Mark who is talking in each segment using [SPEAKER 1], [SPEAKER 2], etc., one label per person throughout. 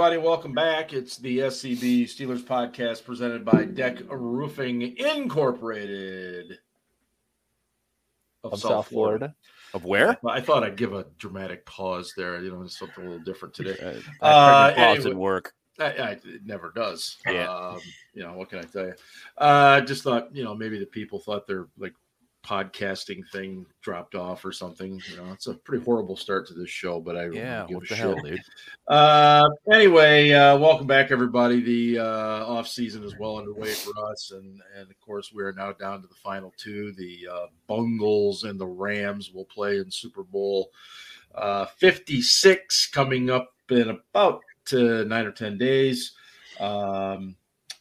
[SPEAKER 1] Hey, everybody, welcome back. It's the SCB Steelers podcast presented by Deck Roofing Incorporated
[SPEAKER 2] of, of South, Florida. Florida.
[SPEAKER 3] Of where?
[SPEAKER 1] I thought I'd give a dramatic pause there. You know, something a little different today.
[SPEAKER 3] Uh, uh, pause anyway, didn't work.
[SPEAKER 1] I, I, it never does.
[SPEAKER 3] Yeah.
[SPEAKER 1] Um, you know, what can I tell you? Uh, just thought, you know, maybe the people thought they're like podcasting thing dropped off or something. You know, it's a pretty horrible start to this show, but I
[SPEAKER 3] yeah,
[SPEAKER 1] give
[SPEAKER 3] what
[SPEAKER 1] a
[SPEAKER 3] the
[SPEAKER 1] shit.
[SPEAKER 3] hell, dude.
[SPEAKER 1] Uh, anyway, uh, welcome back, everybody. The uh, off season is well underway for us, and and of course we are now down to the final two. The uh, Bungles and the Rams will play in Super Bowl uh, Fifty Six coming up in about uh, nine or ten days. Um,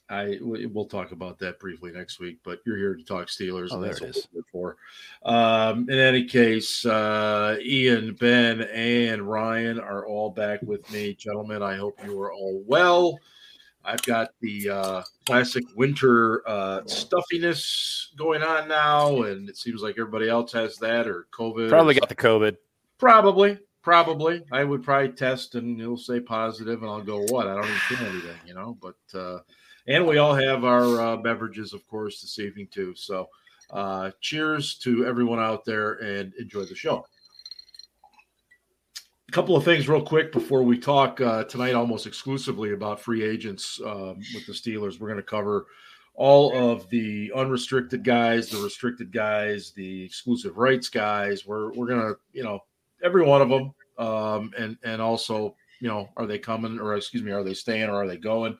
[SPEAKER 1] I we'll talk about that briefly next week, but you're here to talk Steelers,
[SPEAKER 3] oh,
[SPEAKER 1] and that's
[SPEAKER 3] what
[SPEAKER 1] we're for. Um, in any case, uh, Ian, Ben, and Ryan are all back with me, gentlemen. I hope you are all well. I've got the uh, classic winter uh, stuffiness going on now, and it seems like everybody else has that or COVID.
[SPEAKER 3] Probably got the COVID.
[SPEAKER 1] Probably, probably. I would probably test, and it'll say positive, and I'll go, "What? I don't even feel anything," you know. But uh, and we all have our uh, beverages, of course, this evening too. So, uh, cheers to everyone out there and enjoy the show. A couple of things, real quick, before we talk uh, tonight, almost exclusively about free agents um, with the Steelers. We're going to cover all of the unrestricted guys, the restricted guys, the exclusive rights guys. We're we're going to, you know, every one of them, um, and and also, you know, are they coming or excuse me, are they staying or are they going?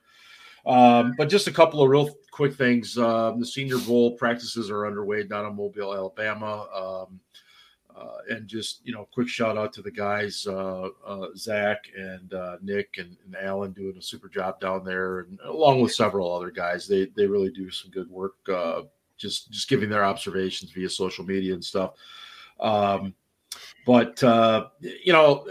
[SPEAKER 1] Um, but just a couple of real quick things. Um, the Senior Bowl practices are underway down in Mobile, Alabama. Um, uh, and just you know, quick shout out to the guys, uh, uh, Zach and uh, Nick and, and, Alan doing a super job down there, and along with several other guys. They they really do some good work. Uh, just just giving their observations via social media and stuff. Um, but uh, you know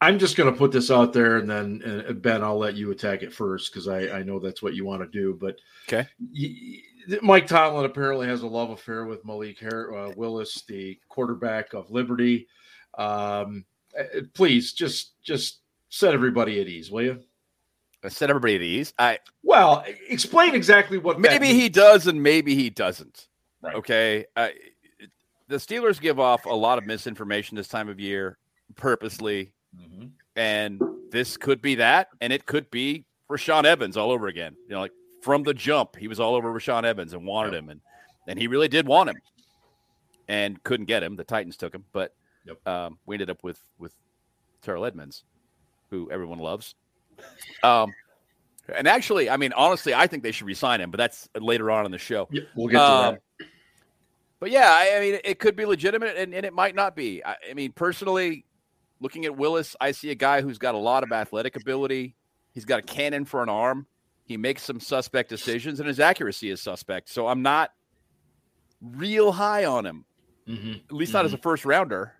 [SPEAKER 1] I'm just going to put this out there, and then and Ben, I'll let you attack it first because I, I know that's what you want to do. But
[SPEAKER 3] okay,
[SPEAKER 1] Mike Tomlin apparently has a love affair with Malik uh, Willis, the quarterback of Liberty. Um, uh, please, just just set everybody at ease, will you?
[SPEAKER 3] I set everybody at ease. I
[SPEAKER 1] well, explain exactly what.
[SPEAKER 3] Maybe he does, and maybe he doesn't.
[SPEAKER 1] Right.
[SPEAKER 3] Okay, uh, the Steelers give off a lot of misinformation this time of year, purposely Mm-hmm. And this could be that, and it could be Rashaan Evans all over again. You know, like from the jump, he was all over Rashaan Evans and wanted yep. him, and and he really did want him, and couldn't get him. The Titans took him, but yep. um, we ended up with with Terrell Edmunds, who everyone loves. Um, and actually, I mean, honestly, I think they should resign him, but that's later on in the show.
[SPEAKER 1] Yep, we'll get to um, that.
[SPEAKER 3] But yeah, I, I, mean, it could be legitimate, and, and it might not be. I, I mean, personally, looking at Willis, I see a guy who's got a lot of athletic ability. He's got a cannon for an arm. He makes some suspect decisions, and his accuracy is suspect. So I'm not real high on him, mm-hmm. at least not mm-hmm. as a mm-hmm. first rounder.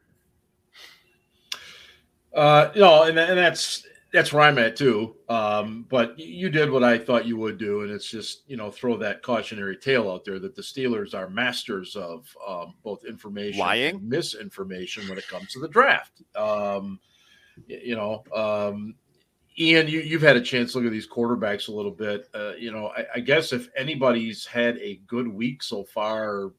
[SPEAKER 1] Uh, no, and, and that's that's where I'm at too. Um, but you did what I thought you would do, and it's just you know throw that cautionary tale out there that the Steelers are masters of um, both information,
[SPEAKER 3] lying,
[SPEAKER 1] misinformation when it comes to the draft. Um, you know, um, Ian, you, you've had a chance to look at these quarterbacks a little bit. Uh, you know, I, I guess if anybody's had a good week so far,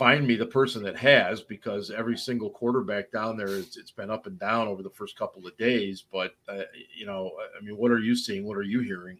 [SPEAKER 1] find me the person that has because every single quarterback down there is it's been up and down over the first couple of days but uh, you know i mean what are you seeing? What are you hearing?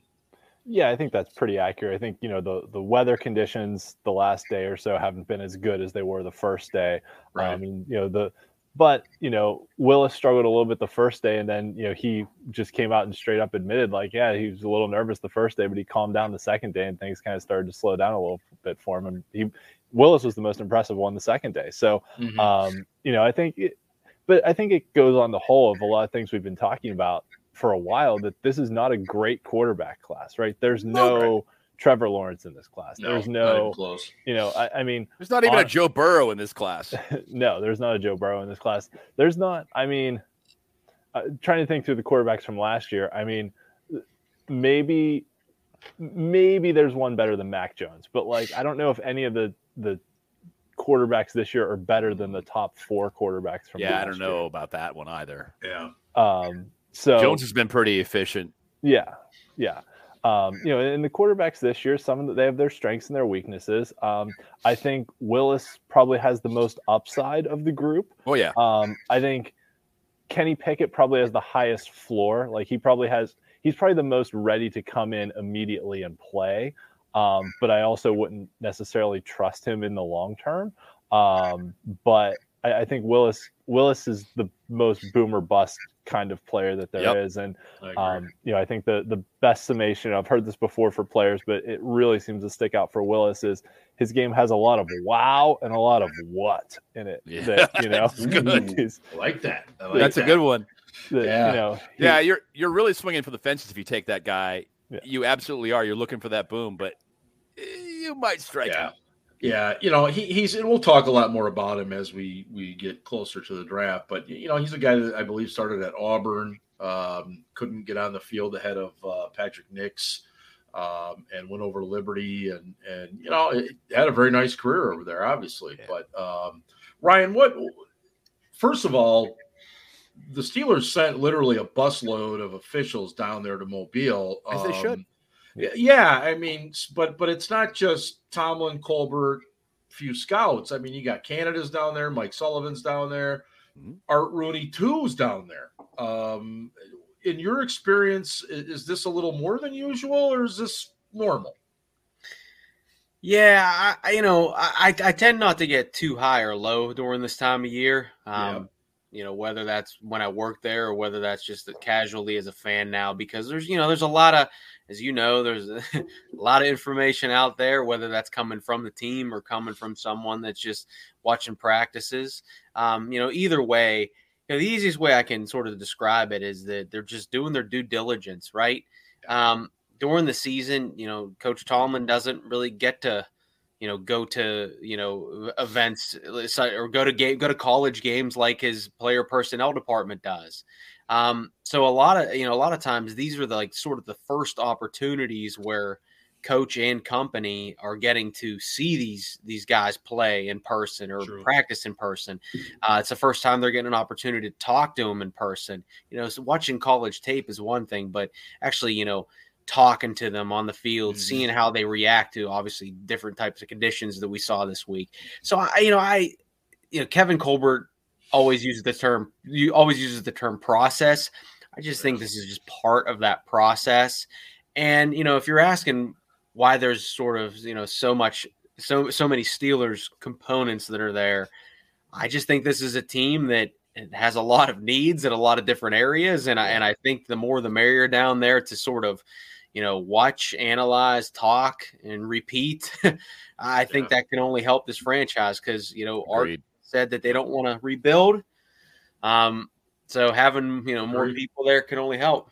[SPEAKER 2] Yeah i think that's pretty accurate. I think you know the the weather conditions the last day or so haven't been as good as they were the first day. Right. i mean you know the but you know willis struggled a little bit the first day and then you know he just came out and straight up admitted like yeah he was a little nervous the first day but he calmed down the second day and things kind of started to slow down a little bit for him. And he Willis was the most impressive one the second day. So, mm-hmm. um, you know, I think, it, but I think it goes on the whole of a lot of things we've been talking about for a while that this is not a great quarterback class, right? There's no okay. Trevor Lawrence in this class. No, there's no,
[SPEAKER 1] close.
[SPEAKER 2] you know, I, I, mean,
[SPEAKER 3] there's not even on, a Joe Burrow in this class.
[SPEAKER 2] no, there's not a Joe Burrow in this class. There's not, I mean, uh, trying to think through the quarterbacks from last year. I mean, maybe maybe there's one better than Mac Jones, but like I don't know if any of the the quarterbacks this year are better than the top four quarterbacks from.
[SPEAKER 3] Yeah, I don't know year. about that one either.
[SPEAKER 1] Yeah.
[SPEAKER 2] Um. So
[SPEAKER 3] Jones has been pretty efficient.
[SPEAKER 2] Yeah. Yeah. Um, you know, in the quarterbacks this year, some of the, they have their strengths and their weaknesses. Um, I think Willis probably has the most upside of the group.
[SPEAKER 3] Oh yeah.
[SPEAKER 2] Um, I think Kenny Pickett probably has the highest floor. Like he probably has, he's probably the most ready to come in immediately and play. Um, but I also wouldn't necessarily trust him in the long term. Um, but I, I, think Willis Willis is the most boomer bust kind of player that there yep. is, and um, you know I think the the best summation I've heard this before for players, but it really seems to stick out for Willis is his game has a lot of wow and a lot of what in it.
[SPEAKER 3] Yeah, that, you know,
[SPEAKER 1] good. I like that. I like
[SPEAKER 3] that's
[SPEAKER 1] that.
[SPEAKER 3] a good one.
[SPEAKER 2] That, yeah, you know,
[SPEAKER 3] he, yeah, you're you're really swinging for the fences if you take that guy. Yeah. You absolutely are. You're looking for that boom, but you might strike
[SPEAKER 1] yeah.
[SPEAKER 3] out.
[SPEAKER 1] Yeah, you know he, he's and we'll talk a lot more about him as we we get closer to the draft. But you know he's a guy that I believe started at Auburn, um, couldn't get on the field ahead of uh, Patrick Nix, um, and went over to Liberty, and and you know had a very nice career over there, obviously. Yeah. But um, Ryan, what? First of all, the Steelers sent literally a busload of officials down there to Mobile.
[SPEAKER 3] As they should.
[SPEAKER 1] Yeah, I mean, but but it's not just Tomlin, Colbert, few scouts. I mean, you got Canada's down there, Mike Sullivan's down there, mm-hmm. Art Rooney two's down there. Um, in your experience, is this a little more than usual, or is this normal?
[SPEAKER 4] Yeah, I, you know, I, I tend not to get too high or low during this time of year. Um, yeah. You know, whether that's when I work there or whether that's just casually as a fan now, because there's, you know, there's a lot of as you know, there's a, lot of information out there, whether that's coming from the team or coming from someone that's just watching practices. Um, you know, either way, you know, the easiest way I can sort of describe it is that they're just doing their due diligence, right? Um, during the season, you know, Coach Tomlin doesn't really get to, you know, go to you know events or go to game, go to college games like his player personnel department does. Um, so a lot of you know a lot of times these are the, like sort of the first opportunities where coach and company are getting to see these these guys play in person or True. practice in person. Uh, it's the first time they're getting an opportunity to talk to them in person. You know, so watching college tape is one thing, but actually, you know, talking to them on the field, mm-hmm. seeing how they react to obviously different types of conditions that we saw this week. So I, you know, I, you know, Kevin Colbert always uses the term you always uses the term process. I just think this is just part of that process. And you know, if you're asking why there's sort of you know so much so so many Steelers components that are there, I just think this is a team that has a lot of needs in a lot of different areas, and I and I think the more the merrier down there to sort of you know watch, analyze, talk, and repeat. I think yeah. that can only help this franchise because you know Agreed. Art said that they don't want to rebuild. Um, so having you know more people there can only help.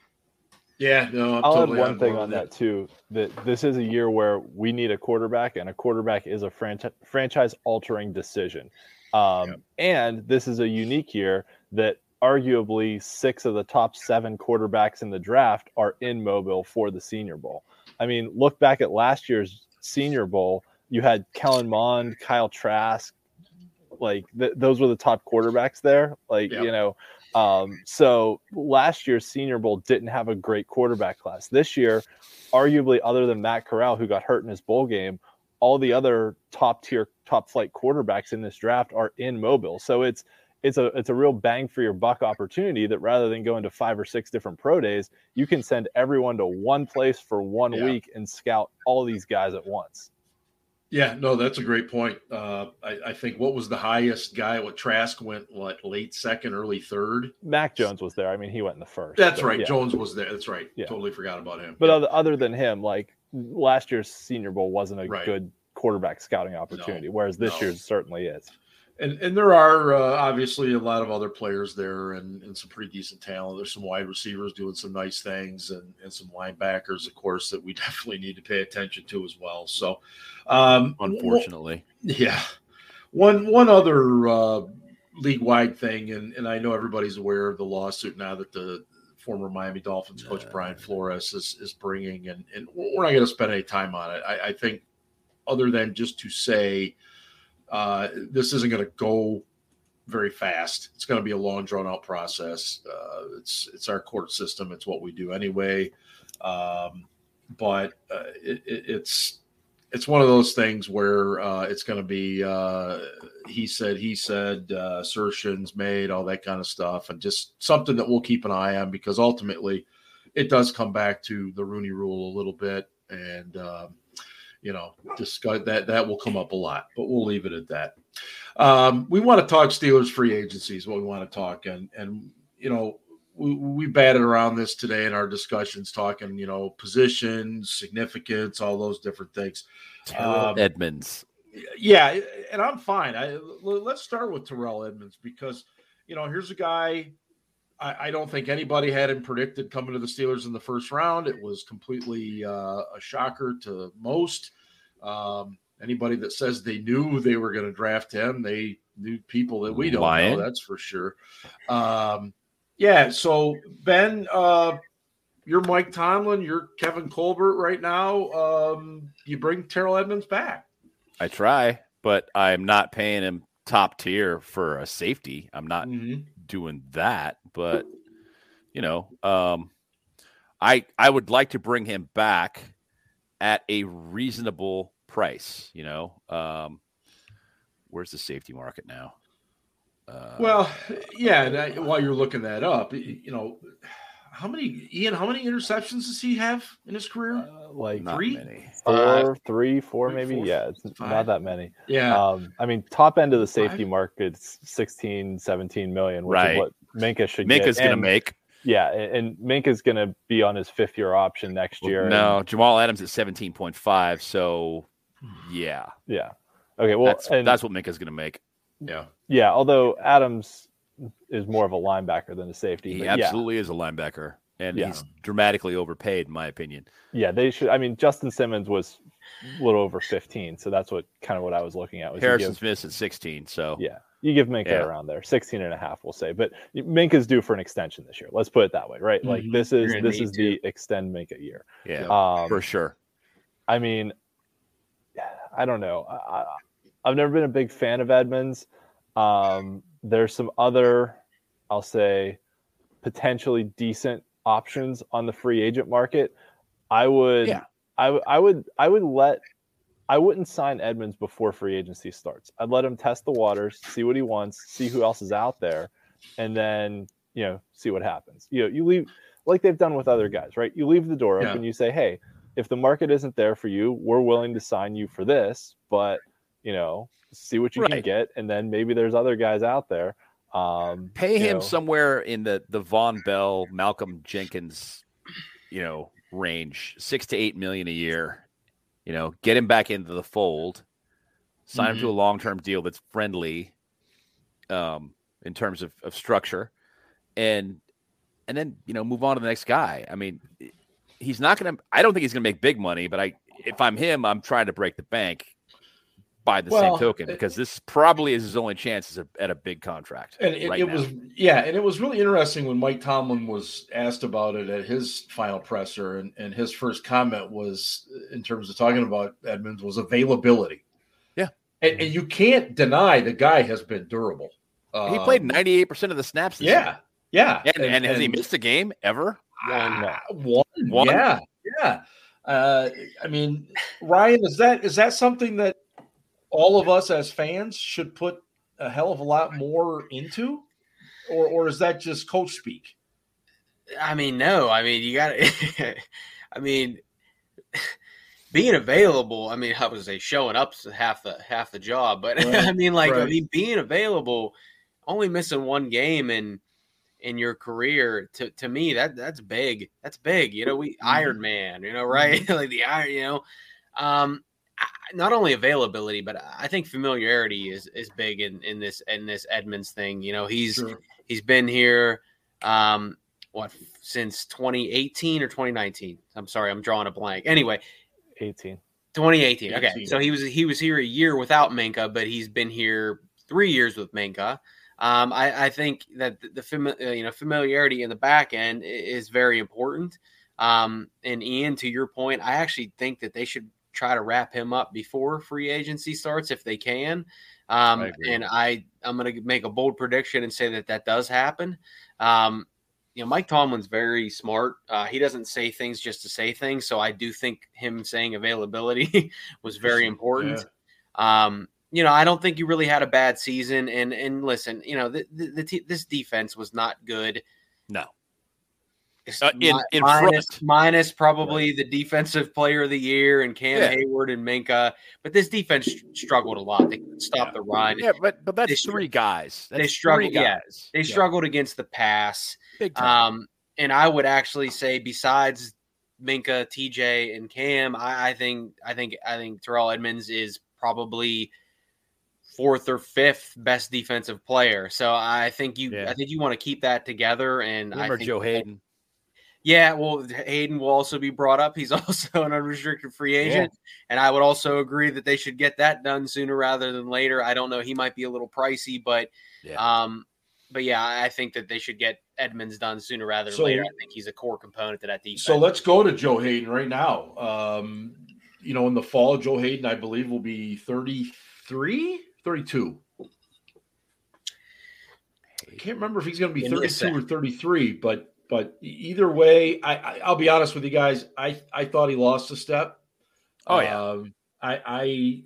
[SPEAKER 1] Yeah, no.
[SPEAKER 2] i will totally add one thing on that. that too. That this is a year where we need a quarterback, and a quarterback is a franchise franchise altering decision. Um, yep. And this is a unique year that arguably six of the top seven quarterbacks in the draft are in Mobile for the Senior Bowl. I mean, look back at last year's Senior Bowl. You had Kellen Mond, Kyle Trask, like th- those were the top quarterbacks there. Like you know, um, so last year's Senior Bowl didn't have a great quarterback class. This year, arguably, other than Matt Corral, who got hurt in his bowl game, all the other top tier, top flight quarterbacks in this draft are in Mobile. So it's it's a it's a real bang for your buck opportunity that rather than going to five or six different pro days, you can send everyone to one place for one yeah. week and scout all these guys at once.
[SPEAKER 1] Yeah, no, that's a great point. Uh, I, I, think what was the highest guy? What Trask went what late second, early third.
[SPEAKER 2] Mac Jones was there. I mean, he went in the first.
[SPEAKER 1] That's right. Yeah. Jones was there. That's right. Yeah. Totally forgot about him.
[SPEAKER 2] But yeah. other, other than him, like last year's Senior Bowl wasn't a right. good quarterback scouting opportunity, no, whereas this no. year's certainly is
[SPEAKER 1] and and there are uh, obviously a lot of other players there and, and some pretty decent talent. There's some wide receivers doing some nice things and, and some linebackers, of course, that we definitely need to pay attention to as well. So, um,
[SPEAKER 3] unfortunately,
[SPEAKER 1] yeah. One one other uh, league wide thing, and, and I know everybody's aware of the lawsuit now that the former Miami Dolphins coach Brian Flores is, is bringing, and, and we're not going to spend any time on it. I, I think, other than just to say uh, this isn't going to go very fast. It's going to be a long, drawn out process. Uh, it's it's our court system. It's what we do anyway. Um, but uh, it, it, it's it's one of those things where uh, it's going to be uh, he said he said uh, assertions made all that kind of stuff and just something that we'll keep an eye on because ultimately it does come back to the Rooney Rule a little bit and um, you know discuss that that will come up a lot but we'll leave it at that. Um, we want to talk Steelers free agencies. What we want to talk and and you know we, we batted around this today in our discussions, talking, you know, positions, significance, all those different things.
[SPEAKER 3] Um, Edmunds.
[SPEAKER 1] Yeah, and I'm fine. I let's start with Terrell Edmunds because you know here's a guy. I, I don't think anybody had him predicted coming to the Steelers in the first round. It was completely uh, a shocker to most. Um, anybody that says they knew they were going to draft him, they knew people that we don't know. That's for sure. Um, yeah. So Ben, uh, you're Mike Tomlin. You're Kevin Colbert right now. Um, you bring Terrell Edmunds back.
[SPEAKER 3] I try, but I'm not paying him top tier for a safety. I'm not mm-hmm. Doing that. But you know, um, I I would like to bring him back at a reasonable price. You know, um, where's the safety market now?
[SPEAKER 1] Uh, well, yeah. That, while you're looking that up, you know, how many Ian? How many interceptions does he have in his career? Uh,
[SPEAKER 2] like three, many. four, three, four, maybe. Four, yeah, it's five. not that many.
[SPEAKER 1] Yeah.
[SPEAKER 2] Um, I mean, top end of the safety five? market's 16, 17 million, which right. is what Minkah should. Get.
[SPEAKER 3] Minkah's going to make.
[SPEAKER 2] Yeah, and Minkah's going to be on his fifth year option next year.
[SPEAKER 3] No, and, Jamal Adams at seventeen point five. So, yeah,
[SPEAKER 2] yeah. Okay, well,
[SPEAKER 3] that's, and, that's what Minkah's going to make.
[SPEAKER 1] Yeah.
[SPEAKER 2] Yeah. Although Adams is more of a linebacker than a safety.
[SPEAKER 3] He absolutely yeah. is a linebacker, and yeah. he's dramatically overpaid, in my opinion.
[SPEAKER 2] Yeah, they should. I mean, Justin Simmons was a little over 15, so that's what kind of what I was looking at. Was
[SPEAKER 3] Harrison give, Smith at 16, so
[SPEAKER 2] yeah, you give Minkah yeah. around there, 16 and a half, we'll say. But Minkah's due for an extension this year. Let's put it that way, right? Mm-hmm. Like this is this is to. the extend Minkah year.
[SPEAKER 3] Yeah, um, for sure.
[SPEAKER 2] I mean, I don't know. I, I've never been a big fan of Edmunds. Um, there's some other, I'll say, potentially decent options on the free agent market. I would, yeah. I, I would, I would let, I wouldn't sign Edmunds before free agency starts. I'd let him test the waters, see what he wants, see who else is out there, and then you know see what happens. You know, you leave like they've done with other guys, right? You leave the door open. You say, hey, if the market isn't there for you, we're willing to sign you for this, but you know, see what you right. can get, and then maybe there's other guys out there. Um,
[SPEAKER 3] Pay him know. somewhere in the the Vonn Bell, Malcolm Jenkins, you know, range, six to eight million a year. You know, get him back into the fold, sign mm-hmm. him to a mm-hmm. long term deal that's friendly, um, in terms of, of structure, and and then you know move on to the next guy. I mean, he's not going to. I don't think he's going to make big money, but I, if I'm him, I'm trying to break the bank by the well, same token because this probably is his only chance at a big contract.
[SPEAKER 1] And it,
[SPEAKER 3] right
[SPEAKER 1] it was yeah, and it was really interesting when Mike Tomlin was asked about it at his final presser, and, and his first comment was in terms of talking about Edmunds was availability.
[SPEAKER 3] Yeah,
[SPEAKER 1] and, and you can't deny the guy has been durable.
[SPEAKER 3] he played um, ninety eight percent of the snaps.
[SPEAKER 1] yeah,
[SPEAKER 3] yeah, and, and, and, has he missed a game ever?
[SPEAKER 1] One, uh, one, one, yeah, yeah. Uh, I mean, Ryan, is that is that something that all of us as fans should put a hell of a lot more into, or or is that just coach speak?
[SPEAKER 4] I mean, no. I mean, you got to. I mean, being available. I mean, I would say showing up half the half the job, but right. I mean, like, right. I mean, being available, only missing one game in in your career to to me that that's big. That's big. You know, we mm-hmm. Iron Man. You know, right? Mm-hmm. like the Iron. You know, um, not only availability, but I think familiarity is is big in in this in this Edmunds thing. You know, he's sure. he's been here um what since 2018 or 2019. I'm sorry, I'm drawing a blank. Anyway,
[SPEAKER 2] 18.
[SPEAKER 4] 2018. Okay. 18. So he was he was here a year without Minkah, but he's been here 3 years with Minkah. Um, I, I think that the, the fami- uh, you know familiarity in the back end is very important. Um, and Ian, to your point, I actually think that they should try to wrap him up before free agency starts if they can. Um, I and I, I'm going to make a bold prediction and say that that does happen. Um, you know, Mike Tomlin's very smart. Uh, he doesn't say things just to say things. So I do think him saying availability was very important. Yeah. Um, you know, I don't think you really had a bad season. And and listen, you know, the, the, the t- this defense was not good.
[SPEAKER 3] No. Uh, in, in
[SPEAKER 4] minus, minus probably the defensive player of the year and Cam yeah. Heyward and Minkah, but this defense struggled a lot. They stopped
[SPEAKER 3] yeah.
[SPEAKER 4] the run.
[SPEAKER 3] Yeah, but but that's they, three guys.
[SPEAKER 4] That's they struggled. Guys. Yeah, they yeah. struggled against the pass. Um, and I would actually say, besides Minkah, TJ, and Cam, I, I think I think I think Terrell Edmunds is probably fourth or fifth best defensive player. So I think you yeah. I think you want to keep that together. And
[SPEAKER 3] Remember
[SPEAKER 4] I think
[SPEAKER 3] Joe Haden.
[SPEAKER 4] Yeah, well, Haden will also be brought up. He's also an unrestricted free agent, yeah. and I would also agree that they should get that done sooner rather than later. I don't know; he might be a little pricey, but, yeah. um, but yeah, I think that they should get Edmunds done sooner rather than so, later. I think he's a core component to that defense.
[SPEAKER 1] So let's go to Joe Haden right now. Um, you know, in the fall, Joe Haden, I believe, will be 33, 32. I can't remember if he's going to be 32 or 33, but but either way, I, I will be honest with you guys. I I thought he lost a step.
[SPEAKER 3] Oh yeah. Um,
[SPEAKER 1] I I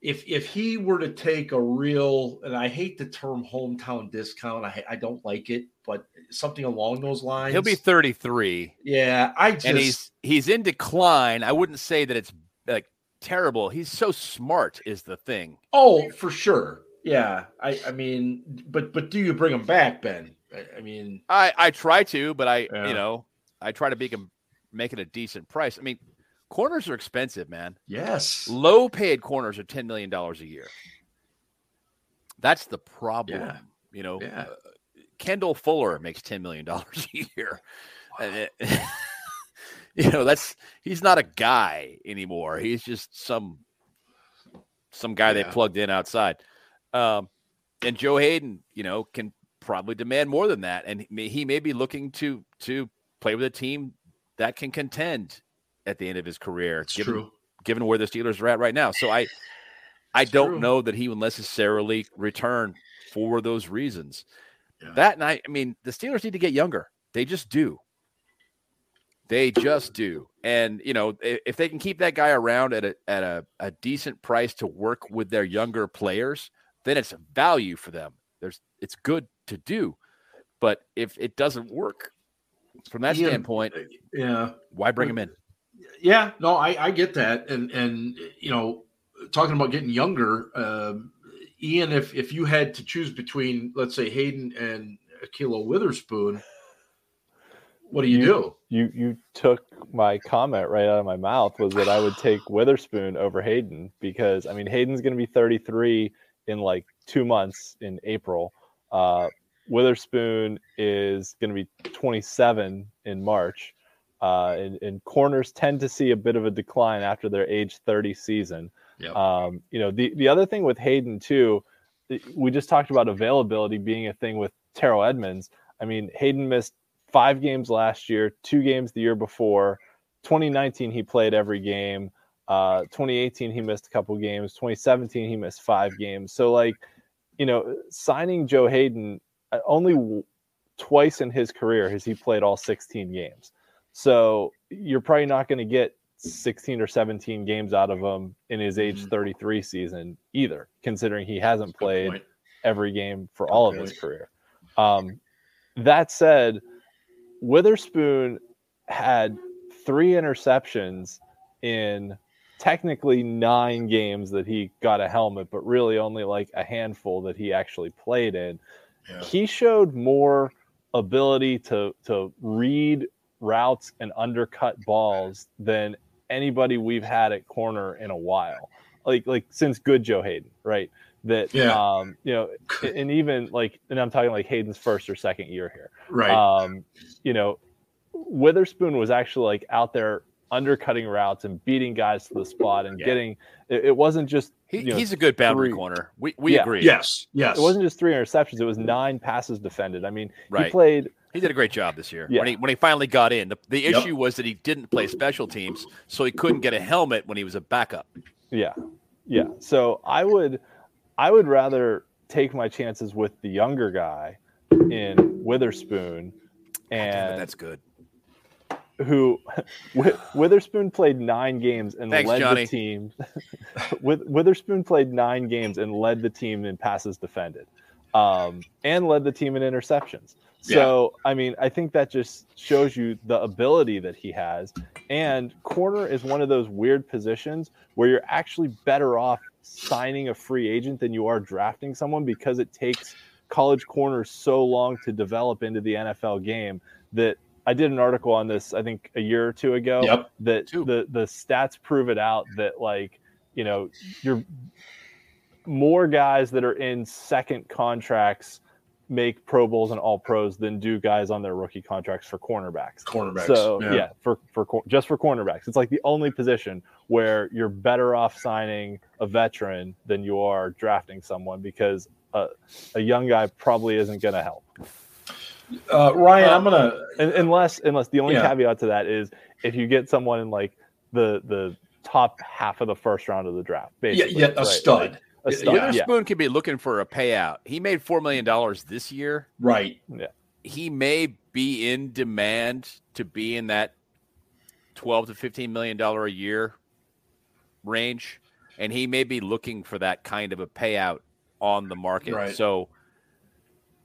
[SPEAKER 1] if if he were to take a real and I hate the term hometown discount, I I don't like it, but something along those lines.
[SPEAKER 3] He'll be 33.
[SPEAKER 1] Yeah, I just
[SPEAKER 3] and he's he's in decline. I wouldn't say that it's like terrible. He's so smart is the thing.
[SPEAKER 1] Oh, for sure. Yeah. I I mean, but but do you bring him back, Ben? I, I mean,
[SPEAKER 3] I I try to, but I yeah. you know I try to make him make it a decent price. I mean, Corners are expensive, man.
[SPEAKER 1] Yes.
[SPEAKER 3] Low paid corners are $10 million a year. That's the problem. Yeah. You know, yeah. uh, Kendall Fuller makes $10 million a year. Wow. you know, that's he's not a guy anymore. He's just some some guy yeah. they plugged in outside. Um, and Joe Haden, you know, can probably demand more than that, and he may, he may be looking to to play with a team that can contend at the end of his career.
[SPEAKER 1] It's
[SPEAKER 3] given,
[SPEAKER 1] true.
[SPEAKER 3] Given where the Steelers are at right now. So I I it's don't true. know that he will necessarily return for those reasons. Yeah. That night, I mean, the Steelers need to get younger. They just do. They just do. And you know, if, if they can keep that guy around at a at a, a decent price to work with their younger players, then it's value for them. There's it's good to do. But if it doesn't work from that yeah, standpoint,
[SPEAKER 1] yeah,
[SPEAKER 3] why bring him in?
[SPEAKER 1] yeah, no, I, I get that, and and you know, talking about getting younger, um, Ian, if if you had to choose between, let's say, Haden and Ahkello Witherspoon, what do you, you, do?
[SPEAKER 2] You you took my comment right out of my mouth was that I would take Witherspoon over Haden because I mean Haden's going to be 33 in like two months in April. Uh, Witherspoon is going to be 27 in March. Uh, and, and, corners tend to see a bit of a decline after their age 30 season. Yep. Um, you know, the, the other thing with Haden, too, we just talked about availability being a thing with Terrell Edmunds. I mean, Haden missed five games last year, two games the year before. 2019, he played every game. Uh, 2018, he missed a couple games. 2017, he missed five games. So, like, you know, signing Joe Haden uh, only twice in his career has he played all 16 games. So you're probably not going to get 16 or 17 games out of him in his age mm-hmm. 33 season either, considering he hasn't played every game for Good all point. of his career. Um, that said, Witherspoon had three interceptions in technically nine games that he got a helmet, but really only like a handful that he actually played in. Yeah. He showed more ability to to read routes and undercut balls than anybody we've had at corner in a while. Like like since good Joe Haden, right? That yeah. um, you know, and even like and I'm talking like Haden's first or second year here.
[SPEAKER 1] Right.
[SPEAKER 2] Um, you know, Witherspoon was actually like out there undercutting routes and beating guys to the spot and yeah. getting. It, it, wasn't just.
[SPEAKER 3] He, you know, he's a good boundary three, corner. We we
[SPEAKER 2] yeah.
[SPEAKER 3] agree.
[SPEAKER 1] Yes, yes.
[SPEAKER 2] It wasn't just three interceptions. It was nine passes defended. I mean,
[SPEAKER 3] right.
[SPEAKER 2] he played.
[SPEAKER 3] He did a great job this year. Yeah. When he when he finally got in, the, the issue yep. was that he didn't play special teams, so he couldn't get a helmet when he was a backup.
[SPEAKER 2] Yeah, yeah. So I would, I would rather take my chances with the younger guy in Witherspoon, and
[SPEAKER 3] that's good
[SPEAKER 2] who Witherspoon played nine games and
[SPEAKER 3] Thanks,
[SPEAKER 2] led
[SPEAKER 3] Johnny.
[SPEAKER 2] the team. Witherspoon played nine games and led the team in passes defended, um, and led the team in interceptions. So yeah. I mean, I think that just shows you the ability that he has. And corner is one of those weird positions where you're actually better off signing a free agent than you are drafting someone because it takes college corners so long to develop into the NFL game that I did an article on this, I think a year or two ago.
[SPEAKER 1] Yep.
[SPEAKER 2] That the the stats prove it out that like you know you're more guys that are in second contracts make Pro Bowls and All Pros than do guys on their rookie contracts for cornerbacks.
[SPEAKER 1] Cornerbacks.
[SPEAKER 2] So yeah, yeah for for just for cornerbacks, it's like the only position where you're better off signing a veteran than you are drafting someone because a, a young guy probably isn't going to help.
[SPEAKER 1] Uh, Ryan, I'm gonna
[SPEAKER 2] unless unless the only yeah. caveat to that is if you get someone in like the the top half of the first round of the draft,
[SPEAKER 1] basically. Yeah, yeah, a right? stud. Like,
[SPEAKER 3] a stud. Witherspoon yeah. could be looking for a payout. He made four million dollars this year.
[SPEAKER 1] Right.
[SPEAKER 2] Yeah.
[SPEAKER 3] He may be in demand to be in that twelve to fifteen million dollar a year range, and he may be looking for that kind of a payout on the market.
[SPEAKER 1] Right.
[SPEAKER 3] So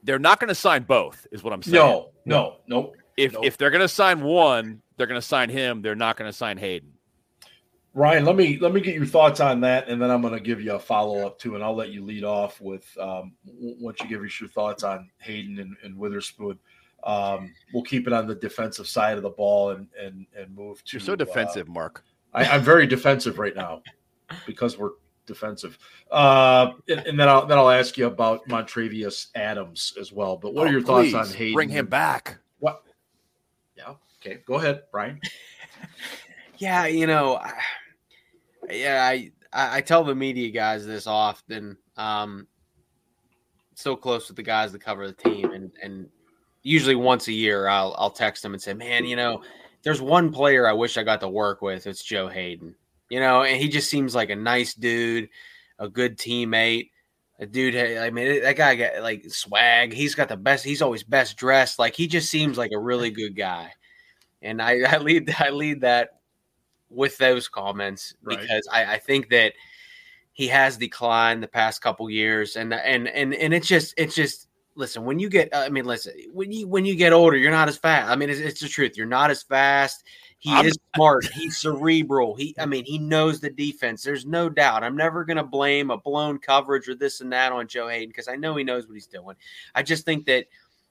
[SPEAKER 3] they're not going to sign both, is what I'm saying.
[SPEAKER 1] No, no, no.
[SPEAKER 3] If
[SPEAKER 1] nope.
[SPEAKER 3] if they're going to sign one, they're going to sign him. They're not going to sign Haden.
[SPEAKER 1] Ryan, let me let me get your thoughts on that, and then I'm going to give you a follow up too, and I'll let you lead off with um, once you give us your thoughts on Haden and, and Witherspoon. Um, we'll keep it on the defensive side of the ball and and and move to.
[SPEAKER 3] You're so defensive, uh, Mark.
[SPEAKER 1] I, I'm very defensive right now because we're defensive. Uh, and, and, then I'll then I'll ask you about Montravius Adams as well. But what oh, are your thoughts on Haden?
[SPEAKER 3] Bring him back.
[SPEAKER 1] What? Yeah. Okay. Go ahead, Brian.
[SPEAKER 4] yeah. You know. Yeah. I I tell the media guys this often. Um, so close with the guys that cover the team, and and usually once a year I'll I'll text them and say, man, you know, there's one player I wish I got to work with. It's Joe Haden you know, and he just seems like a nice dude, a good teammate. A dude, I mean, that guy got like swag. He's got the best. He's always best dressed. Like he just seems like a really good guy. And I, I lead, I lead that with those comments right. because I, I think that he has declined the past couple years, and and and and it's just, it's just. Listen, when you get, I mean, listen, when you when you get older, you're not as fast. I mean, it's, it's the truth. You're not as fast he I'm, is smart. He's cerebral. He, I mean, he knows the defense. There's no doubt. I'm never going to blame a blown coverage or this and that on Joe Haden because I know he knows what he's doing. I just think that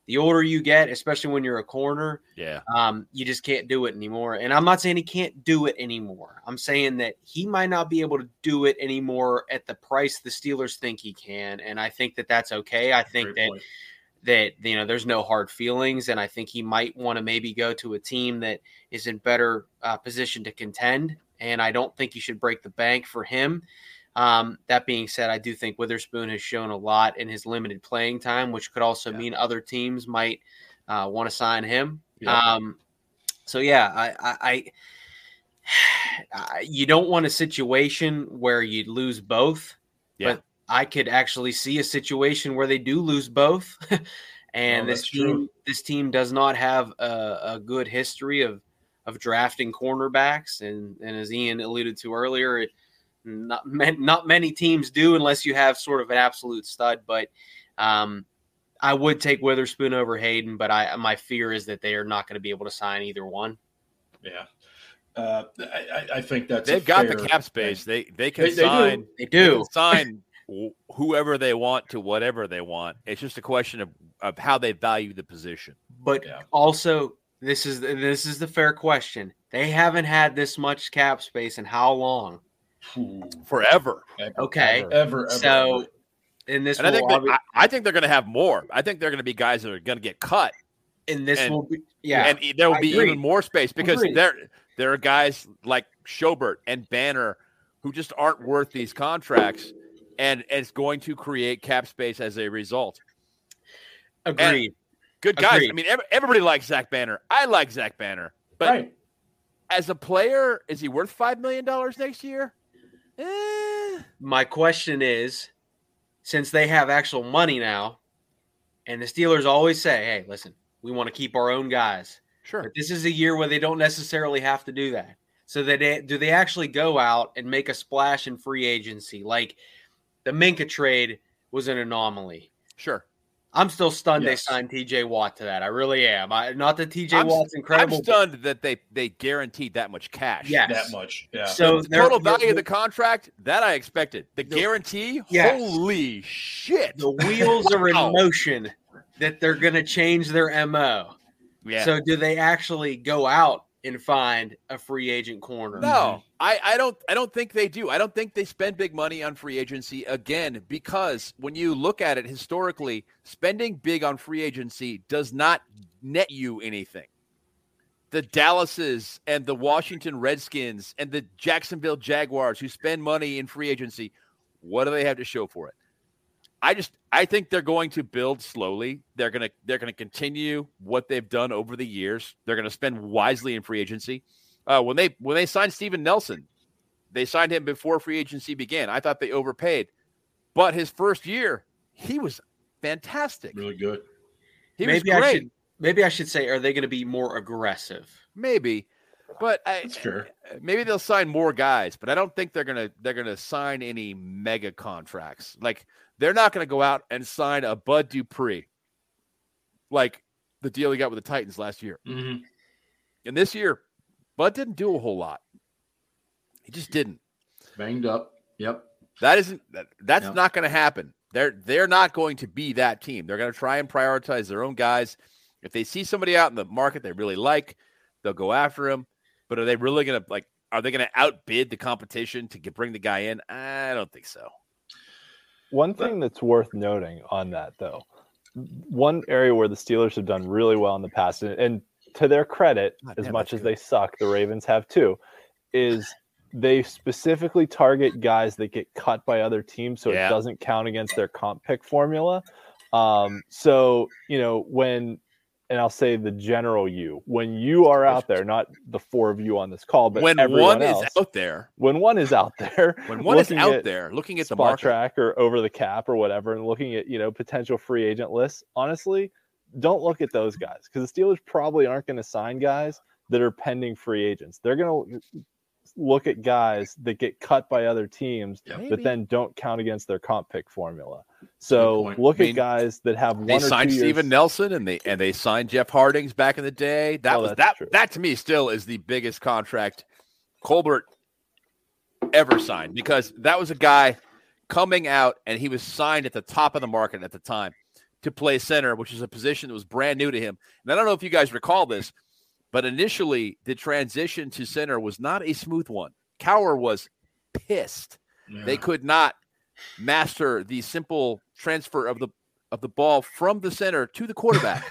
[SPEAKER 4] the older you get, especially when you're a corner,
[SPEAKER 3] yeah,
[SPEAKER 4] um, you just can't do it anymore. And I'm not saying he can't do it anymore. I'm saying that he might not be able to do it anymore at the price the Steelers think he can. And I think that that's okay. I think Great that. Point that you know there's no hard feelings and i think he might want to maybe go to a team that is in better uh, position to contend and i don't think you should break the bank for him um, that being said i do think witherspoon has shown a lot in his limited playing time which could also yeah. mean other teams might uh, want to sign him yeah. Um, so yeah I, I, I you don't want a situation where you lose both yeah. but I could actually see a situation where they do lose both. and oh, this team true. this team does not have a, a, good history of of drafting cornerbacks and and as Ian alluded to earlier it, not not many teams do unless you have sort of an absolute stud but um, I would take Witherspoon over Haden but I my fear is that they are not going to be able to sign either one
[SPEAKER 1] yeah uh, I, I, think that's
[SPEAKER 3] they've got the cap space. They they can they, sign.
[SPEAKER 4] They do. They do.
[SPEAKER 3] sign whoever they want to whatever they want. It's just a question of, of how they value the position.
[SPEAKER 4] But yeah. also, this is this is the fair question. They haven't had this much cap space in how long?
[SPEAKER 3] Forever.
[SPEAKER 4] Okay.
[SPEAKER 1] Ever, ever,
[SPEAKER 4] so, ever. in this,
[SPEAKER 3] and I think, I, I think they're going to have more. I think they're going to be guys that are going to get cut
[SPEAKER 4] And this
[SPEAKER 3] And-
[SPEAKER 4] will be yeah.
[SPEAKER 3] and there will
[SPEAKER 4] I
[SPEAKER 3] be
[SPEAKER 4] agree.
[SPEAKER 3] even more space because there there are guys like Schobert and Banner who just aren't worth these contracts, and it's going to create cap space as a result.
[SPEAKER 4] Agreed.
[SPEAKER 3] Good guys. I mean, everybody likes Zach Banner. I like Zach Banner, but
[SPEAKER 1] right.
[SPEAKER 3] as a player, is he worth five million dollars next year? Eh,
[SPEAKER 4] My question is, since they have actual money now, and the Steelers always say, "Hey, listen, we want to keep our own guys,"
[SPEAKER 3] sure.
[SPEAKER 4] but this is a year where they don't necessarily have to do that. So that they, do they actually go out and make a splash in free agency? Like the Minkah trade was an anomaly.
[SPEAKER 3] Sure.
[SPEAKER 4] I'm still stunned
[SPEAKER 1] Yes.
[SPEAKER 4] they signed TJ Watt to that. I really am. I, not that TJ
[SPEAKER 3] I'm-
[SPEAKER 4] Watt's incredible.
[SPEAKER 3] I'm stunned that they they guaranteed that much cash.
[SPEAKER 4] Yes.
[SPEAKER 1] That much. Yeah.
[SPEAKER 4] So
[SPEAKER 3] The total value
[SPEAKER 4] they're-
[SPEAKER 3] of the contract that I expected. The
[SPEAKER 4] The-
[SPEAKER 3] guarantee,
[SPEAKER 4] Yes.
[SPEAKER 3] holy shit!
[SPEAKER 4] the wheels are in motion that they're going to change their mo.
[SPEAKER 3] Yeah.
[SPEAKER 4] So do they actually go out and find a free agent corner?
[SPEAKER 3] No, mm-hmm. I, I don't I don't think they do. I don't think they spend big money on free agency again because when you look at it historically, spending big on free agency does not net you anything. The Dallases and the Washington Redskins and the Jacksonville Jaguars who spend money in free agency, what do they have to show for it? I just I think they're going to build slowly. They're gonna they're gonna continue what they've done over the years. They're gonna spend wisely in free agency. Uh, when they when they signed Steven Nelson, they signed him before free agency began. I thought they overpaid, but his first year he was fantastic.
[SPEAKER 1] really good.
[SPEAKER 3] He
[SPEAKER 4] maybe
[SPEAKER 3] was
[SPEAKER 4] I
[SPEAKER 3] great.
[SPEAKER 4] should maybe I should say, are they going to be more aggressive?
[SPEAKER 3] Maybe, but I,
[SPEAKER 1] fair.
[SPEAKER 3] maybe they'll sign more guys. But I don't think they're gonna they're gonna sign any mega contracts. Like they're not gonna go out and sign a Bud Dupree, like the deal he got with the Titans last year.
[SPEAKER 1] Mhm.
[SPEAKER 3] And this year, Bud didn't do a whole lot. He just didn't.
[SPEAKER 1] Banged up. Yep.
[SPEAKER 3] That isn't that, that's
[SPEAKER 1] Yeah.
[SPEAKER 3] not to happen. They're they're not going to be that team. They're to try and prioritize their own guys. If they see somebody out in the market they really like, they'll go after him. But are they really going to like? Are they going to outbid the competition to get, bring the guy in? I don't think so.
[SPEAKER 2] One thing that's worth noting on that, though, one area where the Steelers have done really well in the past, and, and to their credit,
[SPEAKER 3] God
[SPEAKER 2] as much as
[SPEAKER 3] good.
[SPEAKER 2] they suck, the Ravens have too, is they specifically target guys that get cut by other teams, so
[SPEAKER 3] Yeah.
[SPEAKER 2] it doesn't count against their comp pick formula. Um, so you know when, and I'll say the general you, when you are out there, not the four of you on this call, but
[SPEAKER 3] when one
[SPEAKER 2] else,
[SPEAKER 3] is out there,
[SPEAKER 2] when one is out there,
[SPEAKER 3] when one is out there looking at the market,
[SPEAKER 2] track or over the cap or whatever and looking at you know potential free agent lists honestly don't look at those guys because the steelers probably aren't going to sign guys that are pending free agents. They're going to look at guys that get cut by other teams
[SPEAKER 1] Yeah.
[SPEAKER 3] Maybe.
[SPEAKER 2] but then don't count against their comp pick formula so look
[SPEAKER 3] I mean,
[SPEAKER 2] at guys that have one
[SPEAKER 3] they
[SPEAKER 2] or
[SPEAKER 3] signed
[SPEAKER 2] two
[SPEAKER 3] Steven
[SPEAKER 2] years
[SPEAKER 3] Nelson and they and they signed Jeff Hartings back in the day. That
[SPEAKER 2] Oh,
[SPEAKER 3] was
[SPEAKER 2] that's
[SPEAKER 3] that
[SPEAKER 2] true.
[SPEAKER 3] that to me still is the biggest contract Colbert ever signed because that was a guy coming out and he was signed at the top of the market at the time to play center, which is a position that was brand new to him. And I don't know if you guys recall this, but initially the transition to center was not a smooth one. Cowher was pissed
[SPEAKER 1] Yeah.
[SPEAKER 3] they could not master the simple transfer of the of the ball from the center to the quarterback.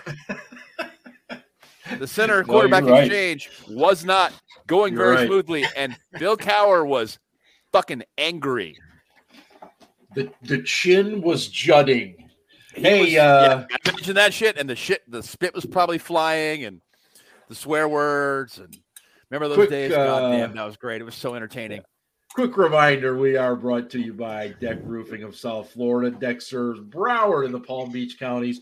[SPEAKER 3] the center quarterback
[SPEAKER 1] you're right.
[SPEAKER 3] exchange was not going
[SPEAKER 1] You're
[SPEAKER 3] very
[SPEAKER 1] right.
[SPEAKER 3] smoothly, and Bill Cowher was fucking angry.
[SPEAKER 1] the the chin was jutting.
[SPEAKER 3] He
[SPEAKER 1] Hey,
[SPEAKER 3] was-
[SPEAKER 1] uh,
[SPEAKER 3] yeah, I mentioned that shit, and the shit, the spit was probably flying, and the swear words, and remember those
[SPEAKER 1] Quick,
[SPEAKER 3] days?
[SPEAKER 1] uh,
[SPEAKER 3] God damn, that was great. It was so entertaining.
[SPEAKER 1] Quick reminder: We are brought to you by Deck Roofing of South Florida. Deck serves Broward and the Palm Beach counties,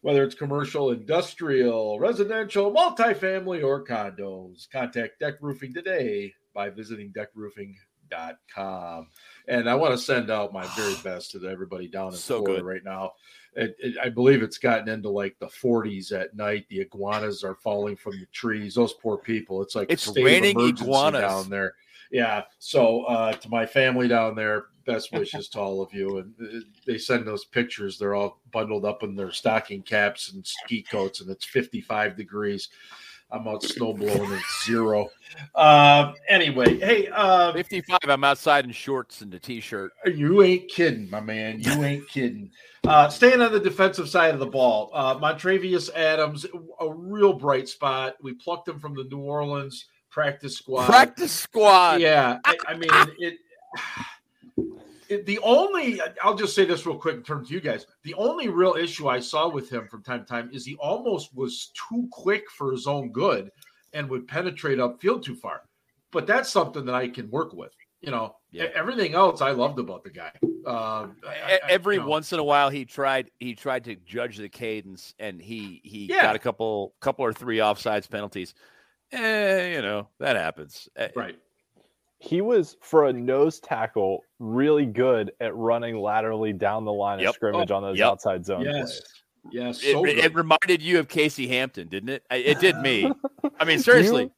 [SPEAKER 1] whether it's commercial, industrial, residential, multifamily, or condos. Contact Deck Roofing today by visiting deckroofing.com. And I want to send out my very best to everybody down in
[SPEAKER 3] So
[SPEAKER 1] Florida
[SPEAKER 3] good.
[SPEAKER 1] right now. It, it, I believe it's gotten into like the 40s at night. The iguanas are falling from the trees. Those poor people. It's like
[SPEAKER 3] It's raining iguanas.
[SPEAKER 1] down there. Yeah. So uh, to my family down there, best wishes to all of you. And uh, they send those pictures. They're all bundled up in their stocking caps and ski coats, and it's 55 degrees. I'm out snow blowing at zero. Uh, anyway, hey, uh,
[SPEAKER 3] 55. I'm outside in shorts and a t-shirt.
[SPEAKER 1] You ain't kidding, my man. You ain't kidding. Uh, staying on the defensive side of the ball, uh, Montravius Adams, a real bright spot. We plucked him from the New Orleans practice squad.
[SPEAKER 3] Practice squad.
[SPEAKER 1] Yeah, I, I mean it, it. The only, I'll just say this real quick in terms of you guys. The only real issue I saw with him from time to time is he almost was too quick for his own good and would penetrate upfield too far. But that's something that I can work with. You know, yeah. everything else I loved about the guy. Uh,
[SPEAKER 3] I, Every you know. once in a while, he tried he tried to judge the cadence, and he he yeah. got a couple couple or three offsides penalties. Eh, you know that happens.
[SPEAKER 1] Right.
[SPEAKER 2] He was for a nose tackle really good at running laterally down the line yep. of scrimmage oh, on those yep. outside zone
[SPEAKER 1] yes.
[SPEAKER 2] plays.
[SPEAKER 1] Yes,
[SPEAKER 3] so it, it, reminded you of Casey Hampton, didn't it? It did me. I mean, seriously.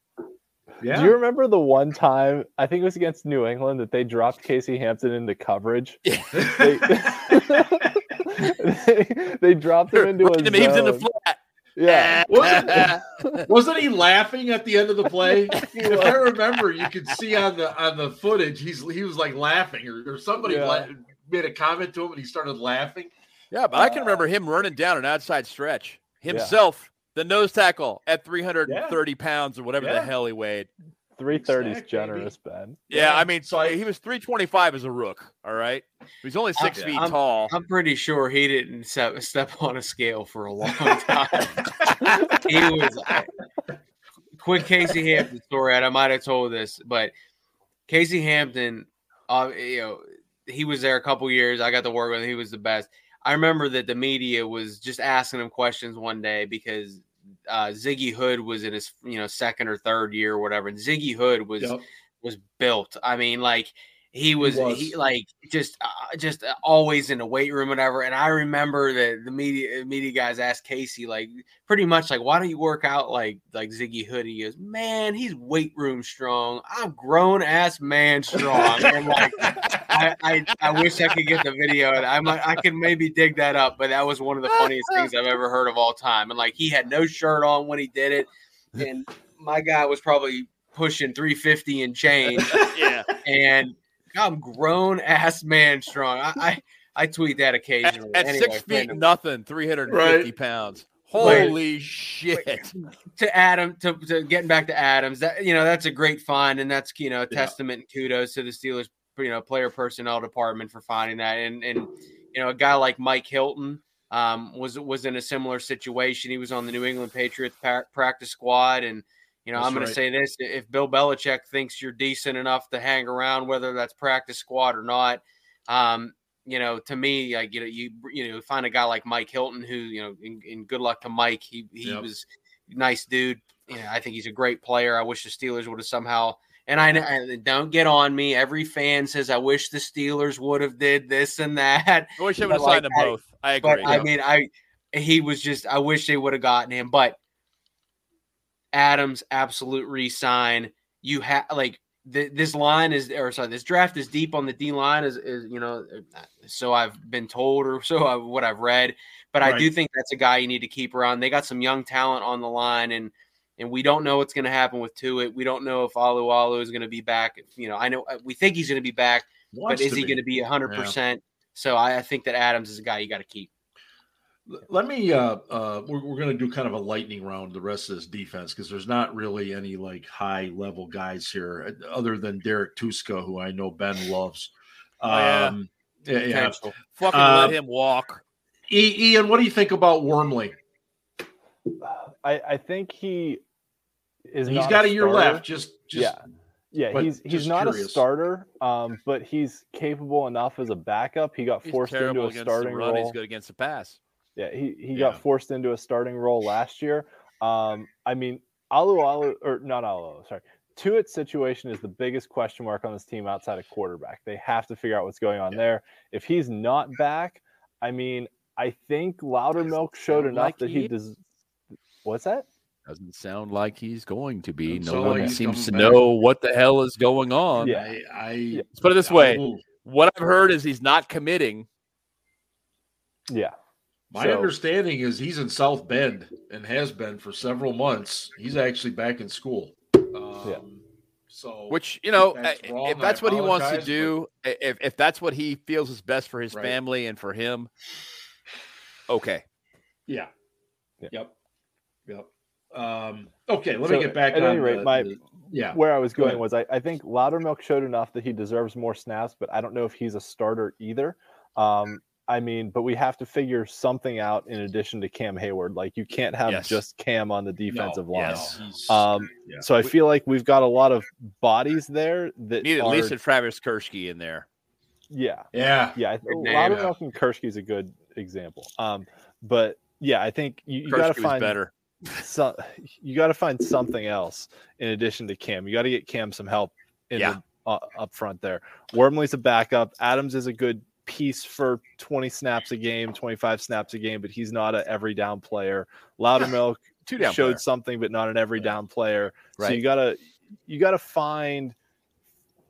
[SPEAKER 2] Yeah. Do you remember the one time I think it was against New England that they dropped Casey Hampton into coverage? Yeah. they, they, they, dropped him into a zone. He was in the flat. Yeah.
[SPEAKER 1] wasn't, wasn't he laughing at the end of the play? if I remember, you could see on the on the footage he's he was like laughing or, or somebody yeah. la- made a comment to him and he started laughing.
[SPEAKER 3] Yeah, but uh, I can remember him running down an outside stretch himself the nose tackle at 330 yeah. pounds or whatever yeah. the hell he weighed.
[SPEAKER 2] 330 is generous, Ben.
[SPEAKER 3] Yeah, yeah, I mean, so he was 325 as a rook. All right, he's only 6 I'm, feet
[SPEAKER 4] I'm,
[SPEAKER 3] tall.
[SPEAKER 4] I'm pretty sure he didn't step, step on a scale for a long time. he was I, quick Casey Hampton story. and I might have told this, but Casey Hampton, uh, you know, he was there a couple years. I got to work with him. He was the best. I remember that the media was just asking him questions one day because uh, Ziggy Hood was in his you know second or third year or whatever, and Ziggy Hood was yep. was built. I mean, like he was, he, was. he like just uh, just uh, always in the weight room, whatever. And I remember that the media media guys asked Casey like pretty much like, why don't you work out like like Ziggy Hood? He goes, man, he's weight room strong. I'm grown ass man strong. and like, I, I, I wish I could get the video, and I might I can maybe dig that up. But that was one of the funniest things I've ever heard of all time. And like, he had no shirt on when he did it, and my guy was probably pushing 350 and change.
[SPEAKER 3] yeah,
[SPEAKER 4] and I'm grown ass man strong. I, I, I tweet that occasionally.
[SPEAKER 3] At, at anyway, six feet nothing, 350 right. pounds. Holy but, shit!
[SPEAKER 4] To Adam, to, to, getting back to Adams, that you know that's a great find, and that's you know a testament and kudos to the Steelers, you know, player personnel department for finding that, and and you know a guy like Mike Hilton um, was was in a similar situation. He was on the New England Patriots practice squad, and you know, that's I'm going right. to say this: if Bill Belichick thinks you're decent enough to hang around, whether that's practice squad or not, um, you know, to me, like you know, you you know, find a guy like Mike Hilton, who you know, in, in good luck to Mike. He he yep. was nice dude. You know, I think he's a great player. I wish the Steelers would have somehow. And I, I don't get on me. Every fan says I wish the Steelers would have did this and that.
[SPEAKER 3] I wish they would have signed them both. I agree.
[SPEAKER 4] But I mean, I he was just. I wish they would have gotten him, but Adams absolute resign. You have like th- this line is or sorry, this draft is deep on the D line is, is you know uh, so I've been told or so I, what I've read, but right. I do think that's a guy you need to keep around. They got some young talent on the line and and we don't know what's going to happen with Tuitt. We don't know if Alualu is going to be back. You know, I know we think he's going to be back, Wants but is he going to be 100%? Yeah. So I, I think that Adams is a guy you got to keep.
[SPEAKER 1] Let me. Uh, uh, we're we're going to do kind of a lightning round the rest of this defense because there's not really any like high level guys here uh, other than Derek Tuszka, who I know Ben loves.
[SPEAKER 3] Oh, um, yeah. yeah, Fucking uh, let him walk.
[SPEAKER 1] Ian, what do you think about Wormley?
[SPEAKER 2] I, I think he is.
[SPEAKER 1] He's got a, a year left. Just, just
[SPEAKER 2] yeah, yeah. He's he's not curious. a starter, um, but he's capable enough as a backup. He got he's forced into a starting run. role.
[SPEAKER 3] He's good against the pass.
[SPEAKER 2] Yeah, he, he yeah. got forced into a starting role last year. Um, I mean, Alu Alu or not Alu, sorry. Tuitt's situation is the biggest question mark on this team outside of quarterback. They have to figure out what's going on yeah. there. If he's not back, I mean, I think Loudermilk showed enough like that he, he does. What's that?
[SPEAKER 3] Doesn't sound like he's going to be. no one like seems to back. know what the hell is going on.
[SPEAKER 1] Yeah, I, I
[SPEAKER 3] let's put it this way: what I've heard is he's not committing.
[SPEAKER 2] Yeah,
[SPEAKER 1] my so, understanding is he's in South Bend. and has been for several months. He's actually back in school. Um,
[SPEAKER 2] yeah.
[SPEAKER 3] So, which you know, that's if that's what he wants to do, but... if if that's what he feels is best for his right. family and for him, okay.
[SPEAKER 1] Yeah. yeah. Yep. Yep. Um, okay, let so me get back. At any rate, the,
[SPEAKER 2] my
[SPEAKER 1] the,
[SPEAKER 2] yeah, where I was Go going ahead. was I, I think Loudermilk showed enough that he deserves more snaps, but I don't know if he's a starter either. Um, I mean, but we have to figure something out in addition to Cam Heyward. Like you can't have yes. just Cam on the defensive no, line. Yes. Um, yeah. So I feel like we've got a lot of bodies there that
[SPEAKER 3] need
[SPEAKER 2] at
[SPEAKER 3] are, least a Travis Kirschke in there.
[SPEAKER 2] Yeah,
[SPEAKER 1] yeah,
[SPEAKER 2] yeah. Loudermilk and Kirschke is a good example. Um, but yeah, I think you, you got to find
[SPEAKER 3] better.
[SPEAKER 2] So you got to find something else in addition to Cam. You got to get Cam some help in yeah. the uh, up front there. Wormley's a backup. Adams is a good piece for 20 snaps a game, 25 snaps a game, but he's not an every down player. Loudermilk
[SPEAKER 3] Two down
[SPEAKER 2] showed
[SPEAKER 3] player.
[SPEAKER 2] something, but not an every down player. Right. So you gotta you gotta find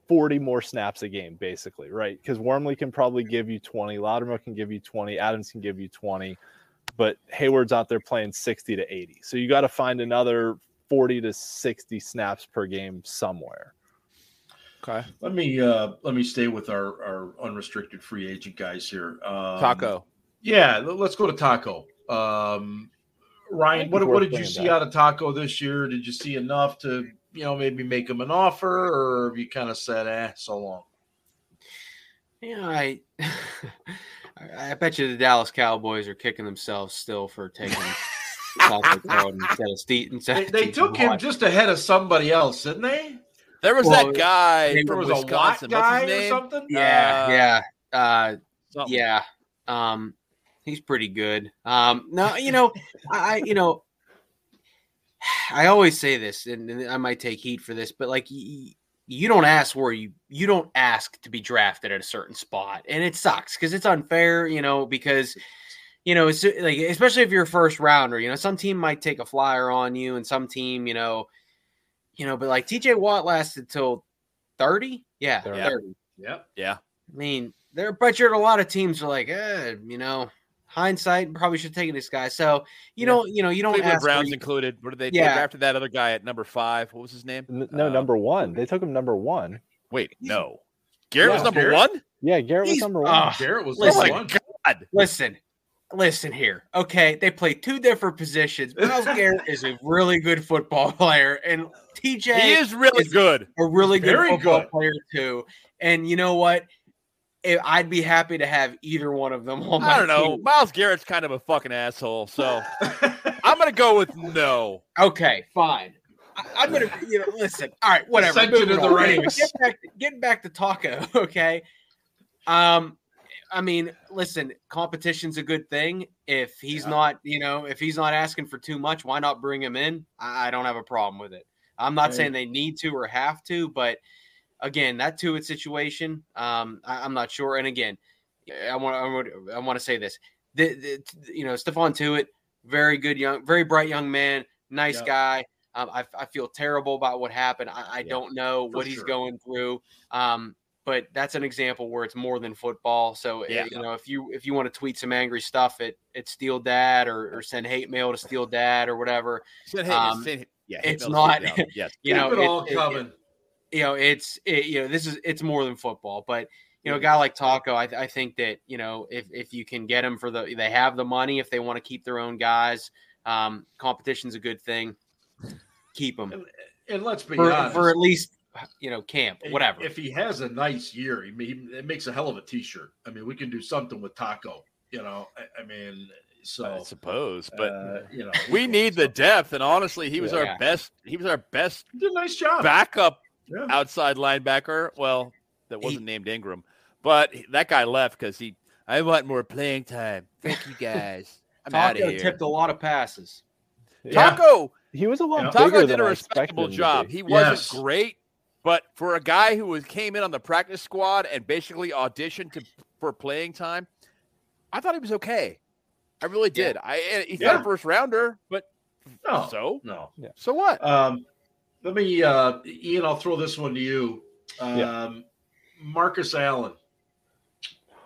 [SPEAKER 2] 40 more snaps a game, basically, right? Because Wormley can probably give you 20, Loudermilk can give you 20, Adams can give you 20, but Heyward's out there playing 60 to 80. So you got to find another 40 to 60 snaps per game somewhere.
[SPEAKER 3] Okay.
[SPEAKER 1] Let me uh let me stay with our our unrestricted free agent guys here. Um,
[SPEAKER 3] Taco.
[SPEAKER 1] Yeah, let's go to Taco. Um, Ryan, what, what did you see that. out of Taco this year? Did you see enough to you know maybe make him an offer, or have you kind of said, "eh, so long"?
[SPEAKER 4] Yeah, I I bet you the Dallas Cowboys are kicking themselves still for taking Taco instead of Steve.
[SPEAKER 1] Instead they, they took him just ahead of somebody else, didn't they?
[SPEAKER 3] There was well, that guy from was Wisconsin.
[SPEAKER 1] A What's his name? Or something?
[SPEAKER 4] Yeah, uh, yeah, uh, something. yeah. Um, he's pretty good. Um, no, you know, I, you know, I always say this, and, and, I might take heat for this, but like, you, you don't ask where you you don't ask to be drafted at a certain spot, and it sucks because it's unfair, you know, because you know, it's like especially if you're a first rounder, you know, some team might take a flyer on you, and some team, you know you know, but like TJ Watt lasted till 30. Yeah, 30. 30.
[SPEAKER 1] Yep.
[SPEAKER 3] Yeah.
[SPEAKER 4] I mean, there, but you're a lot of teams are like, eh, you know, hindsight probably should have taken this guy. So you yeah. know, you know, you don't.
[SPEAKER 3] Cleveland Browns you, included. What did they? Yeah. After that other guy at number five. What was his name?
[SPEAKER 2] no, uh, number one. They took him number one.
[SPEAKER 3] Wait, no. Garrett yeah, was number Garrett? one.
[SPEAKER 2] Yeah, Garrett was number one. Uh,
[SPEAKER 1] Garrett was listen, number one.
[SPEAKER 4] God. Listen, listen here. Okay, they play two different positions. Myles Garrett is a really good football player, and TJ
[SPEAKER 3] he is really is good,
[SPEAKER 4] a really good Very football good. player too. And you know what? I'd be happy to have either one of them on I
[SPEAKER 3] don't know.
[SPEAKER 4] Team.
[SPEAKER 3] Myles Garrett's kind of a fucking asshole, so I'm gonna go with no.
[SPEAKER 4] Okay, fine. I, am gonna, you know, listen. All right, whatever.
[SPEAKER 1] You to the ranks.
[SPEAKER 4] Get back, getting back to Taco. Okay. Um, I mean, listen, competition's a good thing. If he's yeah. not, you know, if he's not asking for too much, why not bring him in? I, I don't have a problem with it. I'm not right. saying they need to or have to, but again, that Tuitt situation, um, I, am not sure. And again, I want I want I want to say this. The, the, you know, Stephon Tuitt, very good young, very bright young man, nice yep. guy. Um, I, I feel terrible about what happened. I, I don't know what sure. he's going through. Um, but that's an example where it's more than football. So eh, yeah. you know, if you if you want to tweet some angry stuff at at Steel Dad or, or send hate mail to Steel Dad or whatever,
[SPEAKER 3] send hate, um, send, yeah,
[SPEAKER 4] it's not.
[SPEAKER 3] Yes,
[SPEAKER 4] you know,
[SPEAKER 1] it all coming.
[SPEAKER 4] It, you know, it's it, you know, this is it's more than football, but you know, a guy like Taco, I, I think that you know, if if you can get him for the, they have the money if they want to keep their own guys. Um, competition's a good thing. Keep them,
[SPEAKER 1] and, and let's be
[SPEAKER 4] for,
[SPEAKER 1] honest,
[SPEAKER 4] for at least you know, camp, whatever.
[SPEAKER 1] If he has a nice year, he, he it makes a hell of a t-shirt. I mean, we can do something with Taco. You know, I, I mean, so
[SPEAKER 3] I suppose, but
[SPEAKER 1] uh, you know,
[SPEAKER 3] we need the depth. And honestly, he was yeah. our best. He was our best.
[SPEAKER 1] He did a nice job.
[SPEAKER 3] Backup yeah. outside linebacker. Well, that wasn't he, named Ingram, but that guy left because he. I want more playing time. Thank you guys. I'm out of here.
[SPEAKER 4] Tipped a lot of passes.
[SPEAKER 3] Taco.
[SPEAKER 2] He was a lot
[SPEAKER 3] yeah.
[SPEAKER 2] Taco
[SPEAKER 3] did a respectable job. He wasn't yes. great, but for a guy who was came in on the practice squad and basically auditioned to for playing time, I thought he was okay. I really did. Yeah. I he's yeah. not a first rounder, but
[SPEAKER 1] no,
[SPEAKER 3] so
[SPEAKER 1] no,
[SPEAKER 3] yeah. so what?
[SPEAKER 1] Um, let me, uh, Ian. I'll throw this one to you. Um, yeah. Marcus Allen,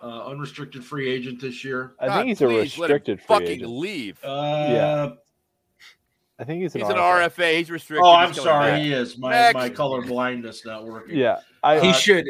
[SPEAKER 1] uh, unrestricted free agent this year.
[SPEAKER 2] I think he's a restricted
[SPEAKER 3] fucking
[SPEAKER 2] agent.
[SPEAKER 3] leave.
[SPEAKER 1] Uh, yeah.
[SPEAKER 2] I think he's an,
[SPEAKER 3] He's an
[SPEAKER 2] RFA.
[SPEAKER 3] RFA. He's restricted.
[SPEAKER 1] Oh, I'm sorry.
[SPEAKER 3] back.
[SPEAKER 1] He is. My
[SPEAKER 3] Next.
[SPEAKER 1] my color blindness not working.
[SPEAKER 2] Yeah, I,
[SPEAKER 4] he
[SPEAKER 1] Uh,
[SPEAKER 4] should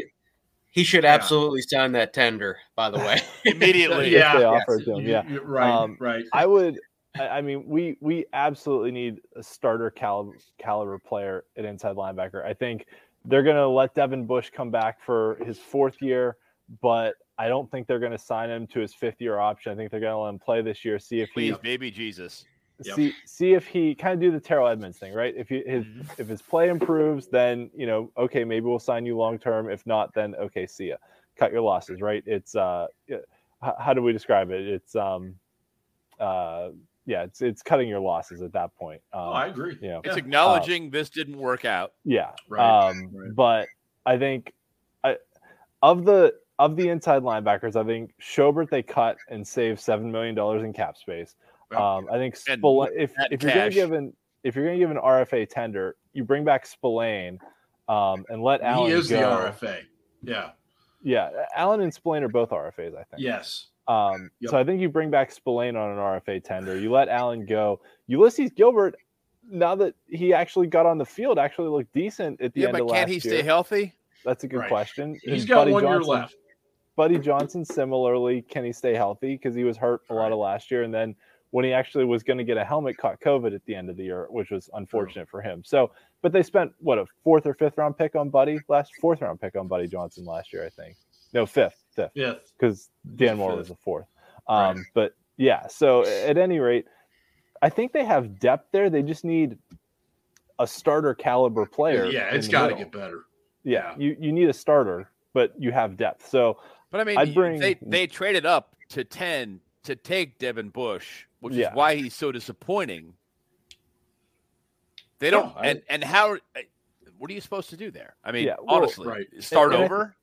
[SPEAKER 4] he should
[SPEAKER 1] yeah.
[SPEAKER 4] absolutely sign that tender. By the way,
[SPEAKER 3] Immediately.
[SPEAKER 1] Yeah,
[SPEAKER 2] they
[SPEAKER 1] yes.
[SPEAKER 2] offer him. Yeah,
[SPEAKER 1] you- right,
[SPEAKER 2] Um,
[SPEAKER 1] right.
[SPEAKER 2] I would. I, I mean, we we absolutely need a starter caliber caliber player at inside linebacker. I think they're going to let Devin Bush come back for his fourth year, but I don't think they're going to sign him to his fifth year option. I think they're going to let him play this year, see if he
[SPEAKER 3] Please, baby Jesus.
[SPEAKER 1] Yep.
[SPEAKER 2] see see if he kind of do the Terrell Edmunds thing, right? If he, his
[SPEAKER 3] Mhm.
[SPEAKER 2] if his play improves, then you know, okay, maybe we'll sign you long term. If not, then okay, see ya. Cut your losses, right? It's uh, how, how do we describe it? It's um, uh, yeah, it's it's cutting your losses at that point. Um,
[SPEAKER 1] oh, I agree.
[SPEAKER 2] you know,
[SPEAKER 3] It's
[SPEAKER 1] Yeah.
[SPEAKER 3] acknowledging this didn't work out.
[SPEAKER 2] yeah.
[SPEAKER 1] Right,
[SPEAKER 2] Um,
[SPEAKER 1] right.
[SPEAKER 2] but I think I of the of the inside linebackers, I think Schobert they cut and saved seven million dollars in cap space.
[SPEAKER 1] Yep.
[SPEAKER 2] Um, I think Spillane, if if you're going to give an if you're going to give an RFA tender, you bring back Spillane um, and let Allen
[SPEAKER 1] he is
[SPEAKER 2] go.
[SPEAKER 1] the RFA. Yeah.
[SPEAKER 2] Yeah, Allen and Spillane are both RFAs, I think.
[SPEAKER 1] Yes.
[SPEAKER 2] Um,
[SPEAKER 1] Yep.
[SPEAKER 2] So I think you bring back Spillane on an RFA tender. You let Allen go. Ulysses Gilbert, now that he actually got on the field, actually looked decent at the
[SPEAKER 3] Yeah,
[SPEAKER 2] end
[SPEAKER 3] but
[SPEAKER 2] of
[SPEAKER 3] can't
[SPEAKER 2] can
[SPEAKER 3] he
[SPEAKER 2] year.
[SPEAKER 3] stay healthy?
[SPEAKER 2] That's a good
[SPEAKER 1] Right.
[SPEAKER 2] question.
[SPEAKER 1] He's
[SPEAKER 2] And
[SPEAKER 1] got
[SPEAKER 2] Buddy
[SPEAKER 1] one year left.
[SPEAKER 2] Buddy Johnson, similarly, can he stay healthy? Because he was hurt a lot of last year, and then when he actually was going to get a helmet, caught COVID at the end of the year, which was unfortunate for him. So, but they spent what a fourth or fifth round pick on Buddy last fourth round pick on Buddy Johnson last year, I think. No, fifth, fifth,
[SPEAKER 1] Yeah.
[SPEAKER 2] because Dan
[SPEAKER 1] a
[SPEAKER 2] Moore
[SPEAKER 1] fifth.
[SPEAKER 2] was a fourth. Um,
[SPEAKER 1] Right.
[SPEAKER 2] But yeah, so at any rate, I think they have depth there. They just need a starter caliber player.
[SPEAKER 1] Yeah, it's got to get better.
[SPEAKER 2] Yeah,
[SPEAKER 1] yeah.
[SPEAKER 2] you you need a starter, but you have depth. So
[SPEAKER 3] But I mean,
[SPEAKER 2] I'd bring-
[SPEAKER 3] they they traded up to ten to take Devin Bush, which
[SPEAKER 2] Yeah.
[SPEAKER 3] is why he's so disappointing. They don't,
[SPEAKER 1] No, I-
[SPEAKER 3] and and how? Uh, what are you supposed to do there? I mean,
[SPEAKER 2] Yeah, well,
[SPEAKER 3] honestly,
[SPEAKER 1] right.
[SPEAKER 3] start
[SPEAKER 2] And
[SPEAKER 3] over,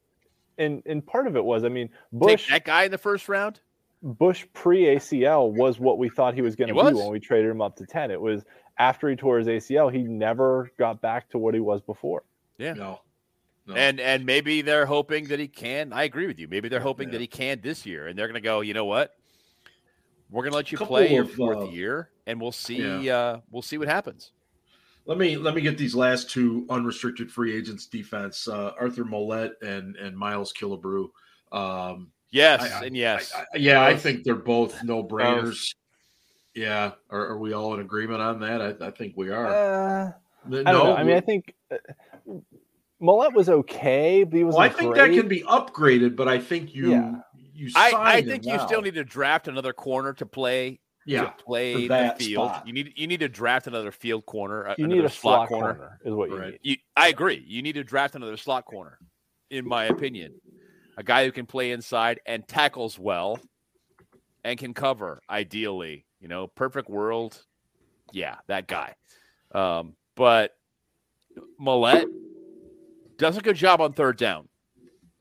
[SPEAKER 2] and and part of it was, I mean,
[SPEAKER 3] take
[SPEAKER 2] Bush
[SPEAKER 3] that guy in the first round.
[SPEAKER 2] Bush pre ACL was what we thought he was going to be
[SPEAKER 3] was.
[SPEAKER 2] when we traded him up to ten. It was after he tore his ACL, he never got back to what he was before.
[SPEAKER 3] Yeah.
[SPEAKER 1] No. No.
[SPEAKER 3] And and maybe they're hoping that he can. I agree with you. Maybe they're hoping
[SPEAKER 1] Yeah.
[SPEAKER 3] that he can this year, and they're going to go. You know what? We're going to let you play your
[SPEAKER 1] of,
[SPEAKER 3] fourth
[SPEAKER 1] uh,
[SPEAKER 3] year, and we'll see. Uh, we'll see what happens.
[SPEAKER 1] Let me let me get these last two unrestricted free agents defense. Uh, Arthur Maulet and and Miles Killebrew. Um,
[SPEAKER 3] Yes,
[SPEAKER 1] I- I-
[SPEAKER 3] and yes.
[SPEAKER 1] I- I- yeah, I think they're both no brainers. Yeah, are, are we all in agreement on that? I, I think we are.
[SPEAKER 2] Uh,
[SPEAKER 1] no,
[SPEAKER 2] I don't know. I mean, I think uh, Maulet was okay, but he was.
[SPEAKER 1] well, I think that can be upgraded, but I think you
[SPEAKER 2] Yeah.
[SPEAKER 1] You.
[SPEAKER 3] I, I think you
[SPEAKER 1] now.
[SPEAKER 3] still need to draft another corner to play
[SPEAKER 1] Yeah,
[SPEAKER 3] to play
[SPEAKER 1] for
[SPEAKER 3] the
[SPEAKER 1] that
[SPEAKER 3] field.
[SPEAKER 1] spot.
[SPEAKER 3] You need you need to draft another field corner. uh,
[SPEAKER 2] You need a slot corner. is what you
[SPEAKER 1] Right.
[SPEAKER 2] need.
[SPEAKER 3] You, I agree. You need to draft another slot corner, in my opinion. A guy who can play inside and tackles well and can cover, ideally. You know, perfect world. Yeah, that guy. Um, but Maulet does a good job on third down.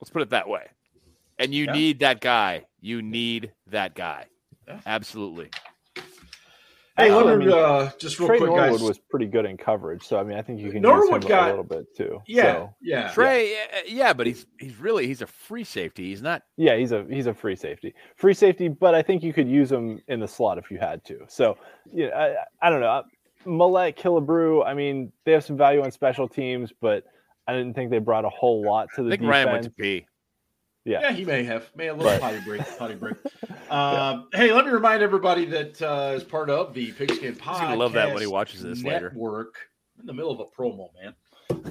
[SPEAKER 3] Let's put it that way. And you
[SPEAKER 1] Yeah.
[SPEAKER 3] need that guy. You need that guy.
[SPEAKER 1] Yeah.
[SPEAKER 3] Absolutely.
[SPEAKER 1] Hey,
[SPEAKER 2] I
[SPEAKER 1] let
[SPEAKER 2] mean,
[SPEAKER 1] uh, just real
[SPEAKER 2] Trey
[SPEAKER 1] quick,
[SPEAKER 2] Norwood
[SPEAKER 1] guys.
[SPEAKER 2] was pretty good in coverage, so I mean, I think you can
[SPEAKER 1] Norwood
[SPEAKER 2] use him
[SPEAKER 1] got-
[SPEAKER 2] a little bit too.
[SPEAKER 1] yeah,
[SPEAKER 2] So,
[SPEAKER 1] yeah.
[SPEAKER 3] Trey, yeah. yeah, but he's he's really he's a free safety. He's not
[SPEAKER 2] yeah, he's a he's a free safety, free safety, but I think you could use him in the slot if you had to. So, yeah, I, I don't know. Maulet, Killebrew, I mean, they have some value on special teams, but I didn't think they brought a whole lot to
[SPEAKER 3] I
[SPEAKER 2] the
[SPEAKER 3] think
[SPEAKER 2] defense.
[SPEAKER 3] Ryan went to pee.
[SPEAKER 2] Yeah.
[SPEAKER 1] Yeah, he may have. May have a little
[SPEAKER 2] But-
[SPEAKER 1] potty break. Potty break. Um, Hey, let me remind everybody that uh, as part of the Pigskin Podcast,
[SPEAKER 3] He's gonna love that when he watches this later.
[SPEAKER 1] network, in the middle of a promo, man.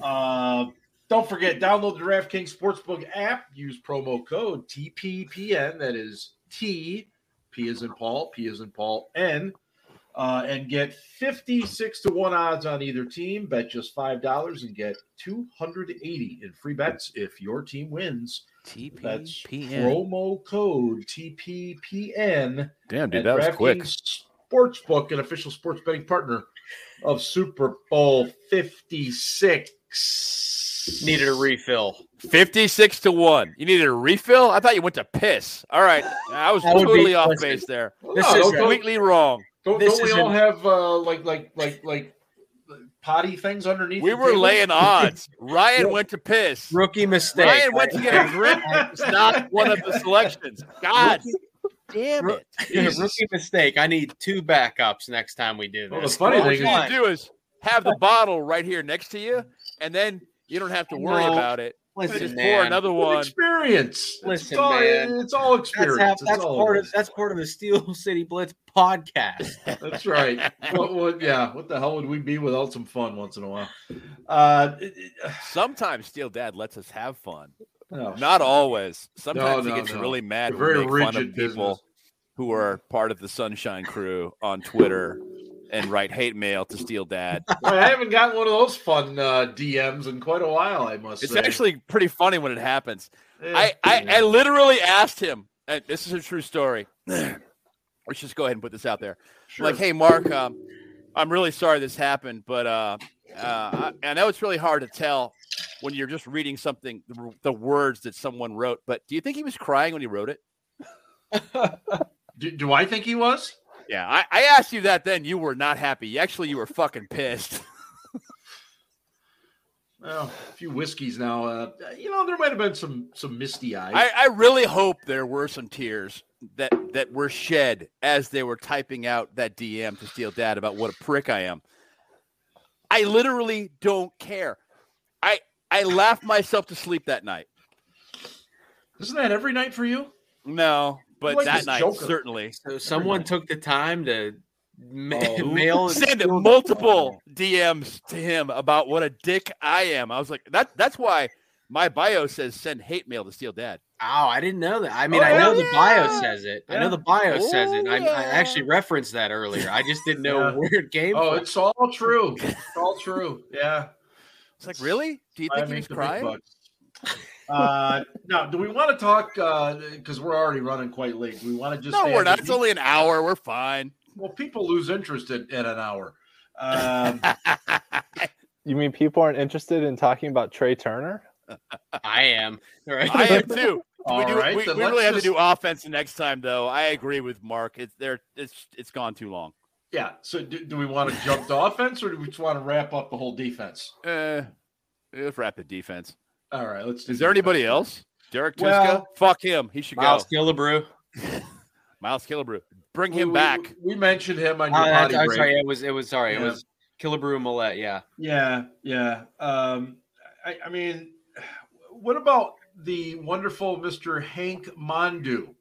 [SPEAKER 1] Uh, don't forget, download the DraftKings Sportsbook app. Use promo code TPPN. That is T, P is in Paul, P is in Paul, N. Uh, and get 56 to 1 odds on either team. Bet just $5 and get 280 in free bets if your team wins. That's
[SPEAKER 3] TPPN.
[SPEAKER 1] promo code TPPN.
[SPEAKER 3] Damn, dude,
[SPEAKER 1] at
[SPEAKER 3] that was quick.
[SPEAKER 1] Sportsbook, an official sports betting partner of Super Bowl 56.
[SPEAKER 4] needed a refill.
[SPEAKER 3] 56 to 1. You needed a refill? I thought you went to piss. All right. I was
[SPEAKER 4] That would be-
[SPEAKER 3] totally off base there.
[SPEAKER 4] This
[SPEAKER 1] No,
[SPEAKER 4] is
[SPEAKER 1] don't, don't,
[SPEAKER 3] Completely wrong.
[SPEAKER 1] Don't, don't we all have uh, like like like like potty things underneath?
[SPEAKER 3] We were
[SPEAKER 1] table?
[SPEAKER 3] laying odds. Ryan
[SPEAKER 1] Yeah.
[SPEAKER 3] went to piss.
[SPEAKER 4] Rookie mistake.
[SPEAKER 3] Ryan went to get a grip. It's not one of the selections. God. damn it!
[SPEAKER 4] Rookie mistake. I need two backups next time we do this.
[SPEAKER 1] Well, the funny
[SPEAKER 3] All
[SPEAKER 1] thing
[SPEAKER 3] you
[SPEAKER 1] is,
[SPEAKER 3] to do is have the bottle right here next to you, and then you don't have to worry
[SPEAKER 4] No.
[SPEAKER 3] about it.
[SPEAKER 4] Listen, man.
[SPEAKER 3] pour another
[SPEAKER 1] With
[SPEAKER 3] one.
[SPEAKER 1] experience.
[SPEAKER 4] Listen,
[SPEAKER 1] it's all,
[SPEAKER 4] man.
[SPEAKER 1] It's all
[SPEAKER 4] That's,
[SPEAKER 1] experience.
[SPEAKER 4] half,
[SPEAKER 1] It's
[SPEAKER 4] that's
[SPEAKER 1] all
[SPEAKER 4] part of that's part of the Steel City Blitz podcast.
[SPEAKER 1] That's right. what, what, yeah. What the hell would we be without some fun once in a while? Uh, it- it-
[SPEAKER 3] Sometimes Steel Dad lets us have fun.
[SPEAKER 1] no.
[SPEAKER 3] Not always. Sometimes
[SPEAKER 1] no,
[SPEAKER 3] he gets
[SPEAKER 1] no.
[SPEAKER 3] really mad
[SPEAKER 1] A
[SPEAKER 3] when
[SPEAKER 1] very
[SPEAKER 3] make fun of
[SPEAKER 1] rigid
[SPEAKER 3] people
[SPEAKER 1] business.
[SPEAKER 3] who are part of the Sunshine Crew on Twitter and write hate mail to Steel Dad.
[SPEAKER 1] I haven't gotten one of those fun uh, DMs in quite a while. I must
[SPEAKER 3] It's
[SPEAKER 1] say.
[SPEAKER 3] actually pretty funny when it happens.
[SPEAKER 1] Eh,
[SPEAKER 3] I, I. I literally asked him, and this is a true story. Let's just go ahead and put this out there.
[SPEAKER 1] Sure.
[SPEAKER 3] Like, hey, Mark, um, I'm really sorry this happened, but uh, uh, I, I know it's really hard to tell when you're just reading something, the, the words that someone wrote. But do you think he was crying when he wrote it?
[SPEAKER 1] do, do I think he was?
[SPEAKER 3] Yeah, I, I asked you that then. You were not happy. Actually, you were fucking pissed.
[SPEAKER 1] Well, a few whiskeys now. Uh, you know, there might have been some some misty eyes.
[SPEAKER 3] I, I really hope there were some tears that that were shed as they were typing out that DM to Steel Dad about what a prick I am. I literally don't care. I I laughed myself to sleep that night.
[SPEAKER 1] Isn't that every night for you?
[SPEAKER 3] No, but
[SPEAKER 1] like
[SPEAKER 3] that night
[SPEAKER 1] Joker.
[SPEAKER 3] certainly.
[SPEAKER 4] So someone took the time to ma-
[SPEAKER 1] Oh.
[SPEAKER 4] mail
[SPEAKER 3] Send multiple DMs to him about what a dick I am. I was like, that that's why my bio says send hate mail to Steel Dad.
[SPEAKER 4] Oh, I didn't know that. I mean,
[SPEAKER 1] Oh,
[SPEAKER 4] I know
[SPEAKER 1] yeah.
[SPEAKER 4] the bio says it. I know the bio says it. I, I
[SPEAKER 3] Oh,
[SPEAKER 4] actually referenced that earlier. I just didn't know
[SPEAKER 1] Yeah.
[SPEAKER 4] where it came
[SPEAKER 1] Oh,
[SPEAKER 4] from.
[SPEAKER 1] it's all true. It's all true. Yeah.
[SPEAKER 3] It's like, really? Do you think he
[SPEAKER 1] make
[SPEAKER 3] was crying?
[SPEAKER 1] Bucks. Uh, now, do we want to talk? Uh because we're already running quite late. Do we want to just?
[SPEAKER 3] No, we're not. It's only an hour. We're fine.
[SPEAKER 1] Well, people lose interest in, in an hour. Um,
[SPEAKER 2] You mean people aren't interested in talking about Trey Turner?
[SPEAKER 4] I am. Right.
[SPEAKER 3] I am too.
[SPEAKER 1] all
[SPEAKER 3] we do,
[SPEAKER 1] right,
[SPEAKER 3] we,
[SPEAKER 1] then
[SPEAKER 3] we
[SPEAKER 1] let's
[SPEAKER 3] really have to do offense the next time, though. I agree with Mark. It's there. It's it's gone too long.
[SPEAKER 1] Yeah. So, do, do we want to jump to offense, or do we just want to wrap up the whole defense?
[SPEAKER 3] Uh, let's wrap the defense.
[SPEAKER 1] All right. Let's. do
[SPEAKER 3] Is there anybody
[SPEAKER 1] defense.
[SPEAKER 3] else? Derek Tuszka?
[SPEAKER 1] Well-
[SPEAKER 3] Fuck him. He should
[SPEAKER 4] Miles
[SPEAKER 3] go.
[SPEAKER 4] Miles Killebrew.
[SPEAKER 3] Miles Killebrew. Bring
[SPEAKER 1] We-
[SPEAKER 3] him
[SPEAKER 1] we-
[SPEAKER 3] back.
[SPEAKER 1] We, mentioned him on
[SPEAKER 4] Oh,
[SPEAKER 1] your
[SPEAKER 4] that's,
[SPEAKER 1] potty
[SPEAKER 4] I'm
[SPEAKER 1] break.
[SPEAKER 4] sorry. It was. It was. Sorry. It was Killebrew and Maulet. Yeah.
[SPEAKER 1] Yeah, yeah. Um, I, I mean, what about the wonderful Mr. Hank Mondeaux?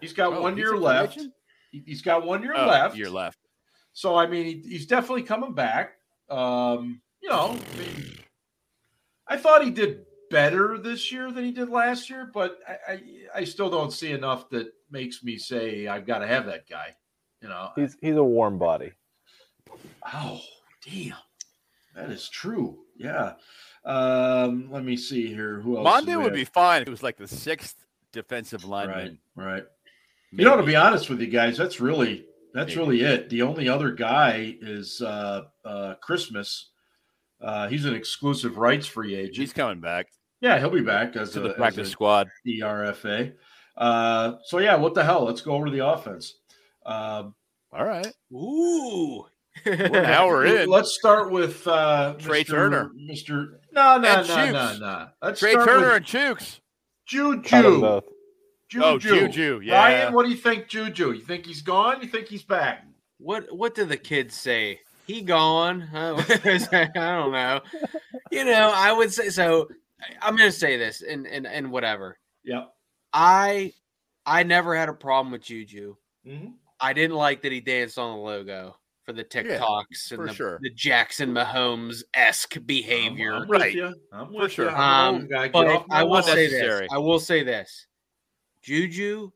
[SPEAKER 1] He's got
[SPEAKER 3] Oh,
[SPEAKER 1] one
[SPEAKER 3] he's
[SPEAKER 1] year left.
[SPEAKER 3] Canadian?
[SPEAKER 1] He- He's got one year
[SPEAKER 3] Oh,
[SPEAKER 1] left.
[SPEAKER 3] Year left.
[SPEAKER 1] So I mean, he, he's definitely coming back. Um, you know, I, mean, I thought he did better this year than he did last year, but I, I, I still don't see enough that makes me say I've got to have that guy. You know,
[SPEAKER 2] He's he's a warm body.
[SPEAKER 1] Oh, damn. That is true. Yeah. Um, let me see here. Who else? do
[SPEAKER 3] Mondeaux
[SPEAKER 1] we
[SPEAKER 3] would be fine. if It was like the sixth defensive
[SPEAKER 1] right.
[SPEAKER 3] lineman.
[SPEAKER 1] Right. You know, to be honest with you guys, that's really that's
[SPEAKER 3] Maybe.
[SPEAKER 1] really it. The only other guy is uh uh Christmas. Uh he's an exclusive rights free agent.
[SPEAKER 3] he's coming back
[SPEAKER 1] yeah, he'll be back as
[SPEAKER 3] to
[SPEAKER 1] a,
[SPEAKER 3] the
[SPEAKER 1] as
[SPEAKER 3] practice
[SPEAKER 1] a
[SPEAKER 3] squad.
[SPEAKER 1] DRFA. Uh so yeah, what the hell? Let's go over the offense. Um
[SPEAKER 3] All right.
[SPEAKER 4] Ooh.
[SPEAKER 3] Now we're in.
[SPEAKER 1] Let's start with uh,
[SPEAKER 3] Trey
[SPEAKER 1] Mr.
[SPEAKER 3] Turner.
[SPEAKER 1] Mr. No, no,
[SPEAKER 3] And
[SPEAKER 1] no,
[SPEAKER 3] Chuks.
[SPEAKER 1] no, no. Let's
[SPEAKER 3] Trey
[SPEAKER 1] start
[SPEAKER 3] Turner
[SPEAKER 1] with
[SPEAKER 3] and
[SPEAKER 2] Chuks.
[SPEAKER 1] Juju. Juju.
[SPEAKER 3] Oh, Juju. Yeah.
[SPEAKER 1] Ryan, what do you think, Juju? You think he's gone? You think he's back?
[SPEAKER 4] What What do the kids say? He gone? I don't know. You know, I would say so. I'm going to say this, and and and whatever.
[SPEAKER 1] Yep.
[SPEAKER 4] I I never had a problem with Juju.
[SPEAKER 1] Mhm.
[SPEAKER 4] I didn't like that he danced on the logo for the TikToks
[SPEAKER 3] for
[SPEAKER 4] and the,
[SPEAKER 3] sure.
[SPEAKER 4] the Jackson Mahomes esque behavior.
[SPEAKER 1] I'm, I'm with
[SPEAKER 3] Right.
[SPEAKER 1] you. I'm
[SPEAKER 3] For
[SPEAKER 1] with
[SPEAKER 3] sure.
[SPEAKER 1] you.
[SPEAKER 4] Um,
[SPEAKER 1] old guy. Get
[SPEAKER 4] But
[SPEAKER 1] off my
[SPEAKER 4] I will
[SPEAKER 1] lawn.
[SPEAKER 4] say this. I will say this. Juju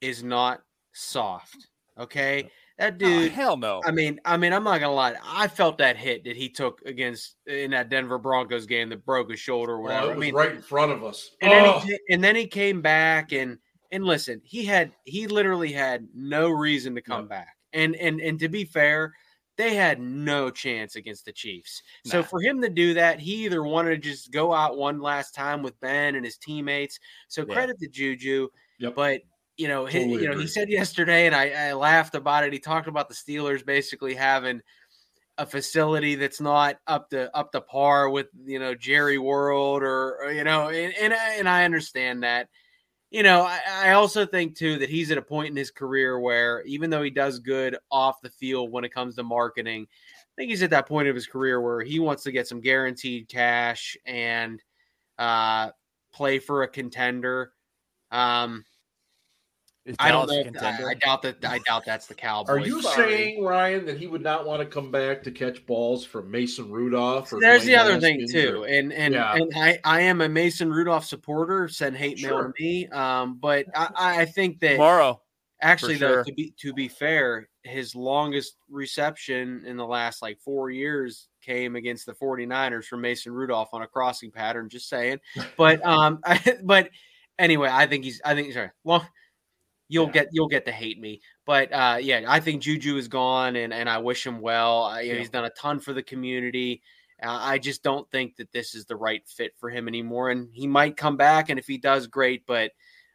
[SPEAKER 4] is not soft. Okay, that
[SPEAKER 3] Oh,
[SPEAKER 4] dude.
[SPEAKER 3] hell no.
[SPEAKER 4] I mean, I mean, I'm not gonna lie. I felt that hit that he took against in that Denver Broncos game that broke his shoulder or
[SPEAKER 1] Oh,
[SPEAKER 4] whatever.
[SPEAKER 1] it
[SPEAKER 4] I mean,
[SPEAKER 1] right in front of us.
[SPEAKER 4] and then,
[SPEAKER 1] Oh,
[SPEAKER 4] he, and then he came back and and listen, he had he literally had no reason to come
[SPEAKER 1] Yep.
[SPEAKER 4] back. And and and to be fair, they had no chance against the Chiefs. So for him to do that, he either wanted to just go out one last time with Ben and his teammates. So
[SPEAKER 3] Yeah.
[SPEAKER 4] credit to Juju,
[SPEAKER 1] Yep.
[SPEAKER 4] but you know,
[SPEAKER 1] Totally
[SPEAKER 4] you know,
[SPEAKER 1] agree.
[SPEAKER 4] he said yesterday, and I, I laughed about it. He talked about the Steelers basically having a facility that's not up to up to par with you know Jerry World or, or, you know, and and I, and I understand that. you know, I, I, also think too that he's at a point in his career where even though he does good off the field when it comes to marketing, I think he's at that point of his career where he wants to get some guaranteed cash and uh, play for a contender. Um, I don't know. I, I, doubt that. I doubt that's the Cowboys.
[SPEAKER 1] Are you Sorry. saying Ryan that he would not want to come back to catch balls from Mason Rudolph?
[SPEAKER 4] There's the other thing too, or, and and yeah. and I I am a Mason Rudolph supporter. Send hate sure. mail to me. Um, but I, I think that
[SPEAKER 3] tomorrow.
[SPEAKER 4] Actually, though, sure. to be to be fair, his longest reception in the last like four years came against the 49ers from Mason Rudolph on a crossing pattern. Just saying. But um, but anyway, I think he's. I think sorry. Well you'll yeah. get you'll get to hate me. But uh, yeah, I think Juju is gone, and and I wish him well. I, yeah. He's done a ton for the community. Uh, I just don't think that this is the right fit for him anymore. And he might come back, and if he does, great. But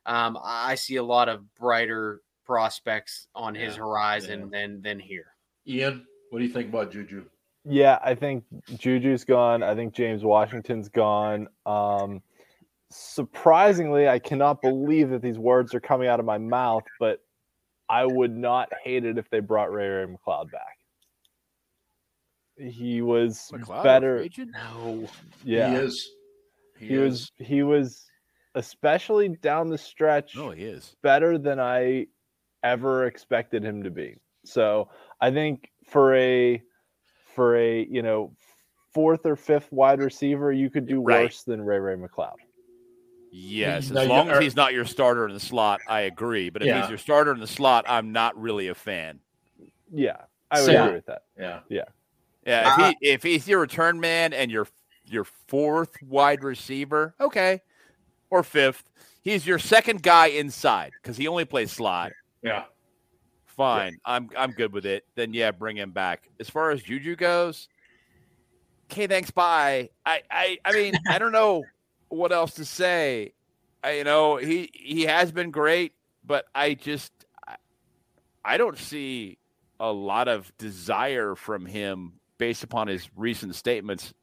[SPEAKER 4] um, I see a lot of brighter prospects on yeah. his horizon than than here.
[SPEAKER 1] Ian, what do you think about Juju?
[SPEAKER 2] Yeah, I think Juju's gone. I think James Washington's gone. Um, surprisingly, I cannot believe that these words are coming out of my mouth, but I would not hate it if they brought Ray Ray McCloud back. He was McCloud, better.
[SPEAKER 4] No,
[SPEAKER 2] yeah,
[SPEAKER 1] he is.
[SPEAKER 2] He, he is. was. He was, especially down the stretch.
[SPEAKER 3] Oh, he is
[SPEAKER 2] better than I ever expected him to be. So I think for a for a you know fourth or fifth wide receiver, you could do right. worse than Ray Ray McCloud.
[SPEAKER 3] Yes, as long as he's not your starter in the slot, I agree. But if yeah. he's your starter in the slot, I'm not really a fan.
[SPEAKER 2] Yeah, I would so, agree with that.
[SPEAKER 1] Yeah,
[SPEAKER 2] yeah,
[SPEAKER 3] yeah. If uh, he if he's your return man and your your fourth wide receiver, okay, or fifth, he's your second guy inside because he only plays slot.
[SPEAKER 1] Yeah,
[SPEAKER 3] fine. Yeah. I'm I'm good with it. Then yeah, bring him back. As far as Juju goes, okay, thanks. Bye. I I I mean I don't know what else to say? I, you know, he he has been great, but I just I, I don't see a lot of desire from him based upon his recent statements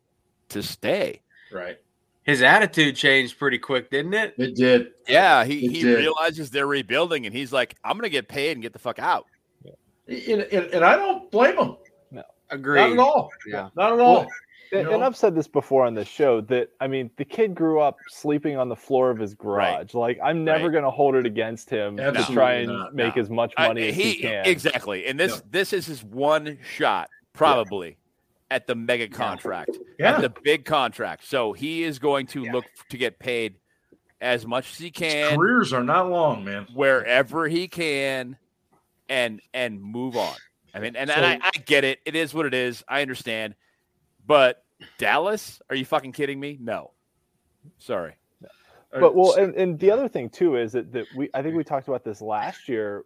[SPEAKER 3] to stay.
[SPEAKER 1] Right.
[SPEAKER 4] His attitude changed pretty quick, didn't it?
[SPEAKER 1] It did.
[SPEAKER 3] Yeah, he, it he did. realizes they're rebuilding, and he's like, "I'm going to get paid and get the fuck out."
[SPEAKER 1] And, and, and I don't blame him.
[SPEAKER 2] No,
[SPEAKER 4] agree.
[SPEAKER 1] Not at all. Yeah, not at all. Well,
[SPEAKER 2] and, and, I've said this before on the show that I mean the kid grew up sleeping on the floor of his garage. Right. Like I'm never right. going to hold it against him Absolutely to try and not, make no. as much money as he, he, can.
[SPEAKER 3] Exactly, and this no. this is his one shot probably yeah. at the mega contract, yeah. at the big contract. So he is going to yeah. look to get paid as much as he can.
[SPEAKER 1] His careers are not long, man.
[SPEAKER 3] Wherever he can, and and move on. I mean, and, so, and I, I get it. It is what it is. I understand. But Dallas? Are you fucking kidding me? No. Sorry.
[SPEAKER 2] But well, and, and the other thing too is that, that we I think we talked about this last year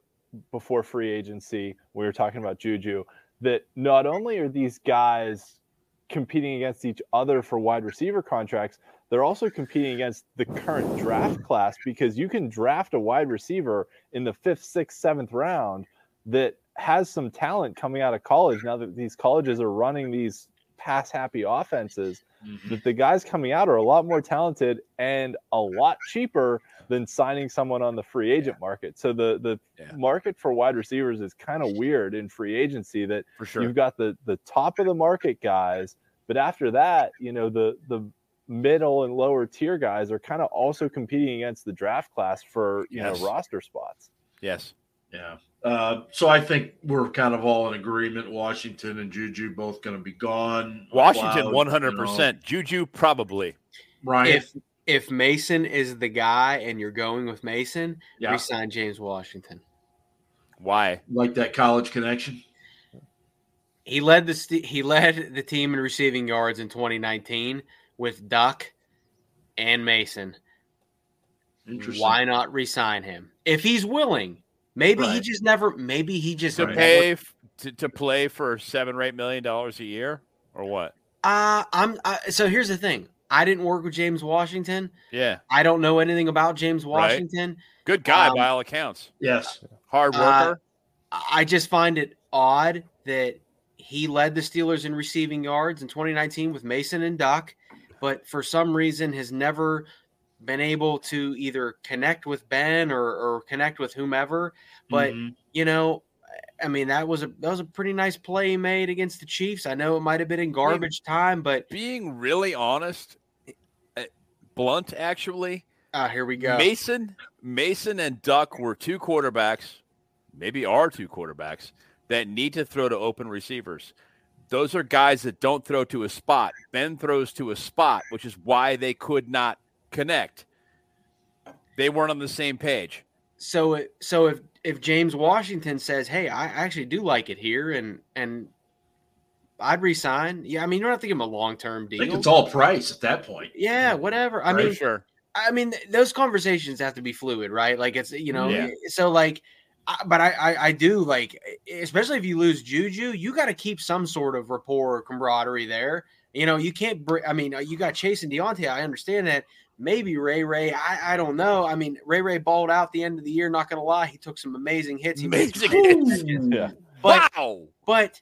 [SPEAKER 2] before free agency. We were talking about Juju that not only are these guys competing against each other for wide receiver contracts, they're also competing against the current draft class because you can draft a wide receiver in the fifth, sixth, seventh round that has some talent coming out of college now that these colleges are running these pass happy offenses mm-hmm. that the guys coming out are a lot more talented and a lot cheaper than signing someone on the free agent yeah. market. So the the yeah. market for wide receivers is kind of weird in free agency that
[SPEAKER 3] for sure.
[SPEAKER 2] you've got the the top of the market guys, but after that, you know, the the middle and lower tier guys are kind of also competing against the draft class for, you yes. know, roster spots.
[SPEAKER 3] Yes.
[SPEAKER 1] Yeah. Uh, so I think we're kind of all in agreement. Washington and Juju both going to be gone.
[SPEAKER 3] Washington, one hundred percent. Juju probably.
[SPEAKER 4] Right. If if Mason is the guy and you're going with Mason, yeah. resign James Washington.
[SPEAKER 3] Why?
[SPEAKER 1] Like that college connection.
[SPEAKER 4] He led the he led the team in receiving yards in 2019 with Duck and Mason. Interesting. Why not resign him if he's willing? Maybe right. he just never. Maybe he just
[SPEAKER 3] to pay to, to play for seven or eight million dollars a year, or what?
[SPEAKER 4] Uh I'm. Uh, so here's the thing. I didn't work with James Washington.
[SPEAKER 3] Yeah.
[SPEAKER 4] I don't know anything about James Washington. Right.
[SPEAKER 3] Good guy um, by all accounts.
[SPEAKER 1] Yes.
[SPEAKER 3] Hard uh, worker.
[SPEAKER 4] Uh, I just find it odd that he led the Steelers in receiving yards in 2019 with Mason and Duck, but for some reason has never been able to either connect with Ben or, or connect with whomever. But mm-hmm. you know, I mean, that was a that was a pretty nice play made against the Chiefs. I know it might have been in garbage I mean, time, but
[SPEAKER 3] being really honest, eh, blunt actually.
[SPEAKER 4] Ah, here we go.
[SPEAKER 3] Mason, Mason, and Duck were two quarterbacks, maybe are two quarterbacks that need to throw to open receivers. Those are guys that don't throw to a spot. Ben throws to a spot, which is why they could not connect. They weren't on the same page.
[SPEAKER 4] So, so if if James Washington says, "Hey, I actually do like it here," and and I'd resign. Yeah, I mean, you don't have to give him a long term deal.
[SPEAKER 1] I think it's all price at that point.
[SPEAKER 4] Yeah, whatever. I right, mean, sure. I mean, those conversations have to be fluid, right? Like it's you know, yeah. so like, but I, I I do like, especially if you lose Juju, you got to keep some sort of rapport or camaraderie there. You know, you can't. I mean, uh, you got Chase and Diontae. I understand that, maybe Ray Ray. I, I don't know. I mean, Ray Ray balled out the end of the year. Not gonna lie, he took some amazing hits. He
[SPEAKER 3] amazing hits. Yeah.
[SPEAKER 4] But, wow. But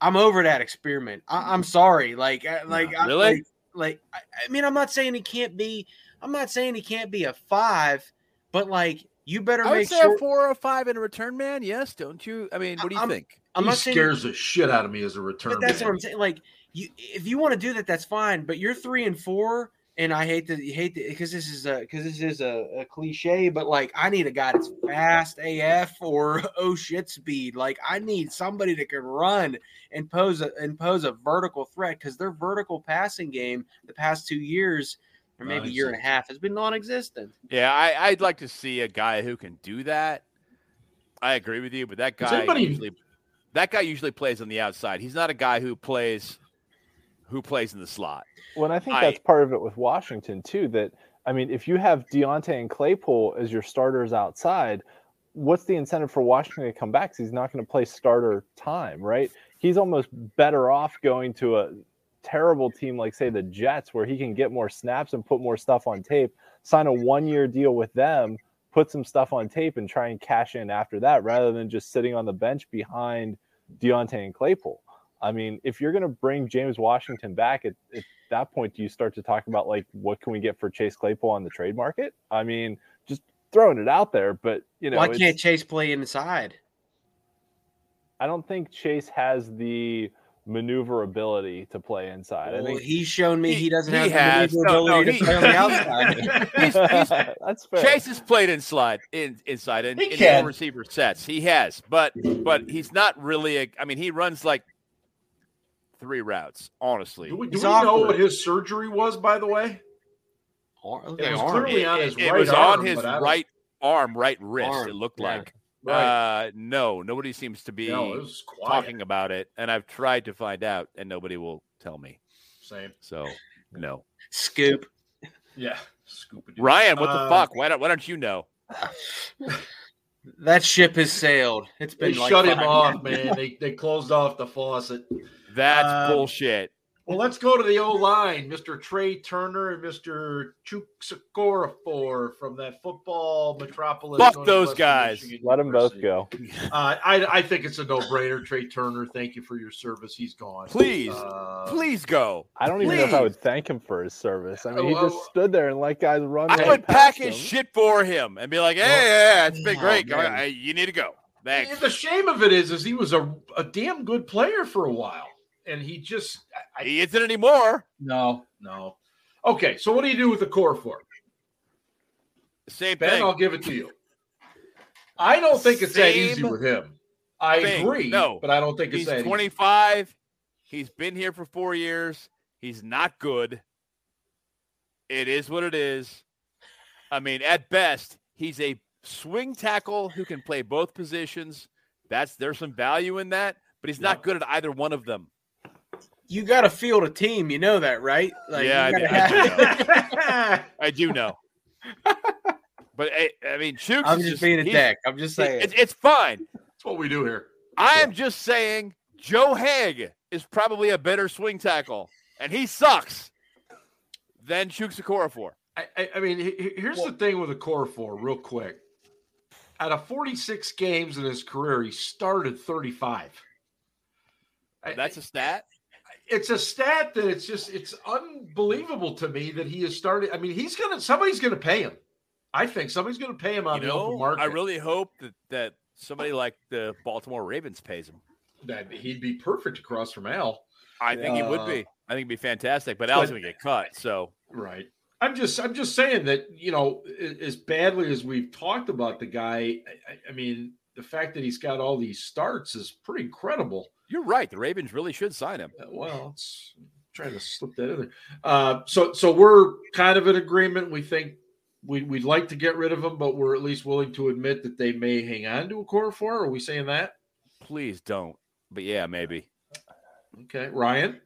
[SPEAKER 4] I'm over that experiment. I, am sorry. Like, uh, like,
[SPEAKER 3] really?
[SPEAKER 4] I, like, like, I mean, I'm not saying he can't be. I'm not saying he can't be a five, but like, you better I make sure
[SPEAKER 3] a four or five in a return man. Yes, don't you? I mean, what do you
[SPEAKER 1] I'm,
[SPEAKER 3] think?
[SPEAKER 1] I'm he not scares saying, the shit out of me as a return.
[SPEAKER 4] that's
[SPEAKER 1] man.
[SPEAKER 4] what I'm saying. Like, you, if you want to do that, that's fine. But you're three and four and I hate to hate because this is a because this is a, a, cliche, but like I need a guy that's fast AF or oh shit speed. Like I need somebody that can run and pose a and pose a vertical threat because their vertical passing game the past two years or maybe year and a half has been non-existent.
[SPEAKER 3] Yeah, I, would like to see a guy who can do that. I agree with you, but that guy anybody... usually that guy usually plays on the outside. He's not a guy who plays who plays in the slot.
[SPEAKER 2] Well, I think that's part of it with Washington too. That I mean, if you have Diontae and Claypool as your starters outside, what's the incentive for Washington to come back? Because he's not going to play starter time, right? He's almost better off going to a terrible team like, say, the Jets, where he can get more snaps and put more stuff on tape, sign a one-year deal with them, put some stuff on tape, and try and cash in after that, rather than just sitting on the bench behind Diontae and Claypool. I mean, if you're going to bring James Washington back at, at, that point, do you start to talk about like what can we get for Chase Claypool on the trade market? I mean, just throwing it out there, but you know,
[SPEAKER 4] why can't Chase play inside?
[SPEAKER 2] I don't think Chase has the maneuverability to play inside. Well, I think
[SPEAKER 4] he's shown me he doesn't he have the maneuverability no, no, he, to play on the outside. he's,
[SPEAKER 3] he's, That's fair. Chase has played inside in inside in, in receiver sets. He has, but but he's not really a. I mean, he runs like three routes. Honestly,
[SPEAKER 1] do we, do we know what his surgery was? By the way,
[SPEAKER 3] it was clearly on his it, right. It was arm, on his right arm, right wrist. Arm. It looked yeah. like. Right. Uh, no, nobody seems to be no, talking about it, and I've tried to find out, and nobody will tell me.
[SPEAKER 1] Same.
[SPEAKER 3] So, no.
[SPEAKER 4] Scoop.
[SPEAKER 1] Yeah, scoop.
[SPEAKER 3] Ryan, what uh, the fuck? Why don't Why don't you know?
[SPEAKER 4] that ship has sailed. It's been
[SPEAKER 1] they
[SPEAKER 4] like
[SPEAKER 1] shut him off, man. They they closed off the faucet.
[SPEAKER 3] That's um, bullshit.
[SPEAKER 1] Well, let's go to the O line, Mr. Trey Turner and Mr. Chukwuofor from that football metropolis.
[SPEAKER 3] Fuck those guys.
[SPEAKER 2] Let them both go.
[SPEAKER 1] Uh, I, I think it's a no brainer. Trey Turner, thank you for your service. He's gone.
[SPEAKER 3] Please, uh, please go.
[SPEAKER 2] I don't even know if I would thank him for his service. I mean, he just stood there and let guys run.
[SPEAKER 3] I would pack his shit for him and be like, hey, yeah, it's been oh, great. you need to go. Thanks.
[SPEAKER 1] The shame of it is, is he was a, a damn good player for a while and he just
[SPEAKER 3] I, he isn't anymore.
[SPEAKER 1] No, no. Okay, so what do you do with the core for?
[SPEAKER 3] Same
[SPEAKER 1] ben,
[SPEAKER 3] thing.
[SPEAKER 1] I'll give it to you. I don't think it's Same that easy with him. I thing. agree, no, but I don't think
[SPEAKER 3] he's
[SPEAKER 1] it's
[SPEAKER 3] 25. Easy. He's been here for four years. He's not good. It is what it is. I mean, at best, he's a swing tackle who can play both positions. That's there's some value in that, but he's not good at either one of them
[SPEAKER 4] you got to field a team. You know that, right?
[SPEAKER 3] Like, yeah, I, have... I, do know. but I, I mean, Chuks
[SPEAKER 4] I'm just, just being a dick. I'm just saying
[SPEAKER 3] it's, it's fine.
[SPEAKER 1] That's what we do here.
[SPEAKER 3] I am just saying Joe Haeg is probably a better swing tackle, and he sucks than Chuks Okorafor.
[SPEAKER 1] I, I, I mean, here's well, the thing with Okorafor, real quick. Out of 46 games in his career, he started 35.
[SPEAKER 3] That's a stat
[SPEAKER 1] it's a stat that it's just it's unbelievable to me that he has started. I mean, he's gonna somebody's gonna pay him. I think somebody's gonna pay him on
[SPEAKER 3] you
[SPEAKER 1] the
[SPEAKER 3] know,
[SPEAKER 1] open market.
[SPEAKER 3] I really hope that that somebody like the Baltimore Ravens pays him.
[SPEAKER 1] that he'd be perfect across from Al.
[SPEAKER 3] I think he would
[SPEAKER 1] Uh,
[SPEAKER 3] be. I think it'd be fantastic. But Al's
[SPEAKER 1] but-
[SPEAKER 3] going to get cut. So
[SPEAKER 1] Right. I'm just I'm just saying that you know as badly as we've talked about the guy, I, I mean the fact that he's got all these starts is pretty incredible.
[SPEAKER 3] You're right. The Ravens really should sign him.
[SPEAKER 1] Uh, Well, it's trying to slip that in there. Uh, so so we're kind of in agreement. We think we we'd like to get rid of him, but we're at least willing to admit that they may hang on to a core four. Are we saying that?
[SPEAKER 3] Please don't. But yeah, maybe.
[SPEAKER 1] Okay, Ryan.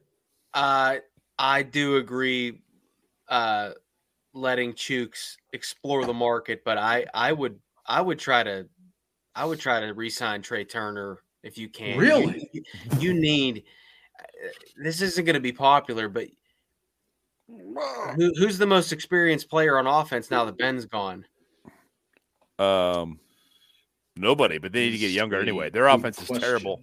[SPEAKER 4] Uh, I do agree. Uh, letting Chuks explore the market, but I I would I would try to I would try to re-sign Trey Turner if you can. You-
[SPEAKER 1] Really?
[SPEAKER 4] you, you need. uh, This isn't going to be popular, but who, who's the most experienced player on offense now that Ben's gone?
[SPEAKER 3] Um, nobody. But they need to get younger anyway. Their offense is terrible.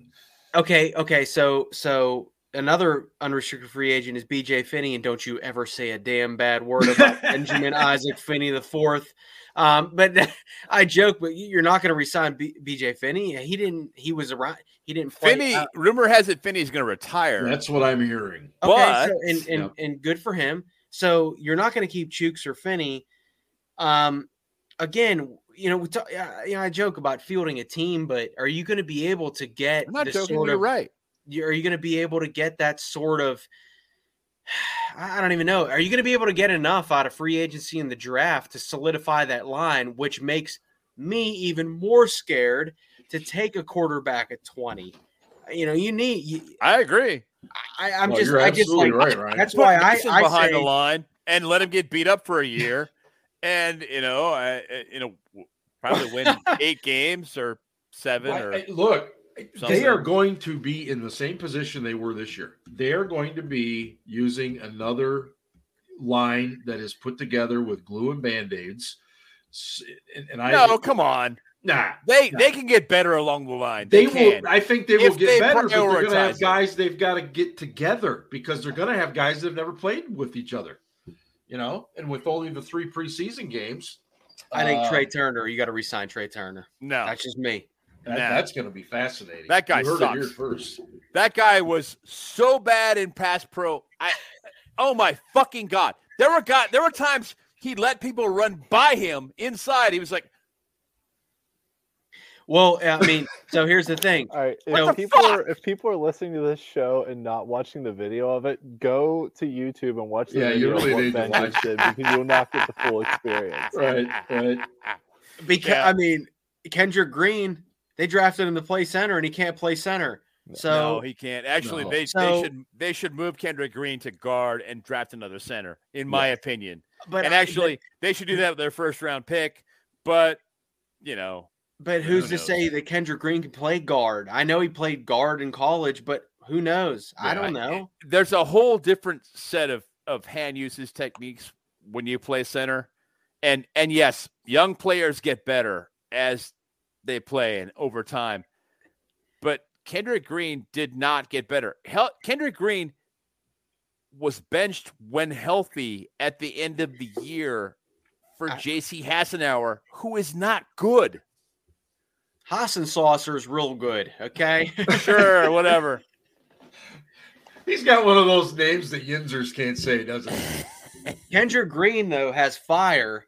[SPEAKER 4] Okay, okay, so so another unrestricted free agent is BJ Finney, and don't you ever say a damn bad word about Benjamin Isaac Finney the fourth. Um, but I joke, but you're not going to resign B- BJ Finney. He didn't. He was around. He didn't play.
[SPEAKER 3] Finney,
[SPEAKER 4] uh,
[SPEAKER 3] rumor has it Finney's going to retire.
[SPEAKER 1] That's what I'm hearing.
[SPEAKER 4] okay,
[SPEAKER 3] but-
[SPEAKER 4] so, and and,
[SPEAKER 1] Yep.
[SPEAKER 4] and good for him. So you're not going to keep Chuks or Finney. Um, again, you know, we talk, yeah, you know, I joke about fielding a team, but are you going to be able to get
[SPEAKER 3] I'm not joking.
[SPEAKER 4] sort
[SPEAKER 3] You're
[SPEAKER 4] of
[SPEAKER 3] right.
[SPEAKER 4] you- are you going to be able to get that sort of I I don't even know. Are you going to be able to get enough out of free agency in the draft to solidify that line, which makes me even more scared to take a quarterback at 20? You know, you need. You,
[SPEAKER 3] I agree.
[SPEAKER 4] I, I'm
[SPEAKER 1] Well,
[SPEAKER 4] just.
[SPEAKER 1] you're
[SPEAKER 4] I just like.
[SPEAKER 1] right, Ryan.
[SPEAKER 4] That's
[SPEAKER 3] Put
[SPEAKER 4] why I, I
[SPEAKER 3] behind
[SPEAKER 4] say,
[SPEAKER 3] the line and let him get beat up for a year, and you know, I, I- you know, probably win eight games or seven
[SPEAKER 1] Right,
[SPEAKER 3] or
[SPEAKER 1] I- Look, they are going to be in the same position they were this year. They are going to be using another line that is put together with glue and band-aids. And, and I
[SPEAKER 3] no. Come on,
[SPEAKER 1] nah.
[SPEAKER 3] they
[SPEAKER 1] No.
[SPEAKER 3] they can get better along the line.
[SPEAKER 1] They,
[SPEAKER 3] They, can.
[SPEAKER 1] will. I think they
[SPEAKER 3] If
[SPEAKER 1] will get
[SPEAKER 3] they
[SPEAKER 1] better, but they're going to
[SPEAKER 3] prioritize
[SPEAKER 1] have
[SPEAKER 3] it.
[SPEAKER 1] guys they've got to get together because they're going to have guys that have never played with each other. You know, and with only the three preseason games,
[SPEAKER 4] I think
[SPEAKER 1] uh,
[SPEAKER 4] Trai Turner. You got to resign Trai Turner.
[SPEAKER 3] no,
[SPEAKER 4] That's just me.
[SPEAKER 1] That-
[SPEAKER 3] Nah.
[SPEAKER 1] that's going to be fascinating.
[SPEAKER 3] That guy
[SPEAKER 1] You heard it here
[SPEAKER 3] sucks.
[SPEAKER 1] first.
[SPEAKER 3] that guy was so bad in pass pro. I, oh my fucking god! There were got there were times he let people run by him inside. He was like,
[SPEAKER 4] Well, I mean, so here's the thing.
[SPEAKER 2] All right.
[SPEAKER 4] What
[SPEAKER 2] If
[SPEAKER 4] the
[SPEAKER 2] people
[SPEAKER 3] fuck?
[SPEAKER 2] are if people are listening to this show and not watching the video of it, go to YouTube and watch the
[SPEAKER 1] Yeah, you really
[SPEAKER 2] of
[SPEAKER 1] need to
[SPEAKER 2] what Ben
[SPEAKER 1] watch.
[SPEAKER 2] just did because you'll not get the full experience.
[SPEAKER 1] Right, right.
[SPEAKER 4] Because
[SPEAKER 3] Yeah.
[SPEAKER 4] I mean, Kendrick Green, they drafted him to play center, and he can't play center. So
[SPEAKER 3] no, he can't. Actually,
[SPEAKER 1] No.
[SPEAKER 3] they,
[SPEAKER 4] So-
[SPEAKER 3] they should they should move Kendrick Green to guard and draft another center, in my opinion.
[SPEAKER 4] but
[SPEAKER 3] and
[SPEAKER 4] I-
[SPEAKER 3] actually, they should do that with their first round pick. But you know,
[SPEAKER 4] but
[SPEAKER 3] who
[SPEAKER 4] who's to
[SPEAKER 3] knows?
[SPEAKER 4] say that Kendrick Green can play guard? I know he played guard in college, but who knows? I don't
[SPEAKER 3] I-
[SPEAKER 4] know.
[SPEAKER 3] Eh, there's a whole different set of of hand usage techniques when you play center, and and yes, young players get better as they play and over time. But Kendrick Green did not get better. Hel- Kendrick Green was benched when healthy at the end of the year for
[SPEAKER 4] I-
[SPEAKER 3] J.C. Hassenauer, who is not good.
[SPEAKER 4] Hassan Saucer is real good. Okay.
[SPEAKER 3] Sure, whatever.
[SPEAKER 1] He's got one of those names that Yinzers can't say, doesn't he?
[SPEAKER 4] Kendrick Green though has fire,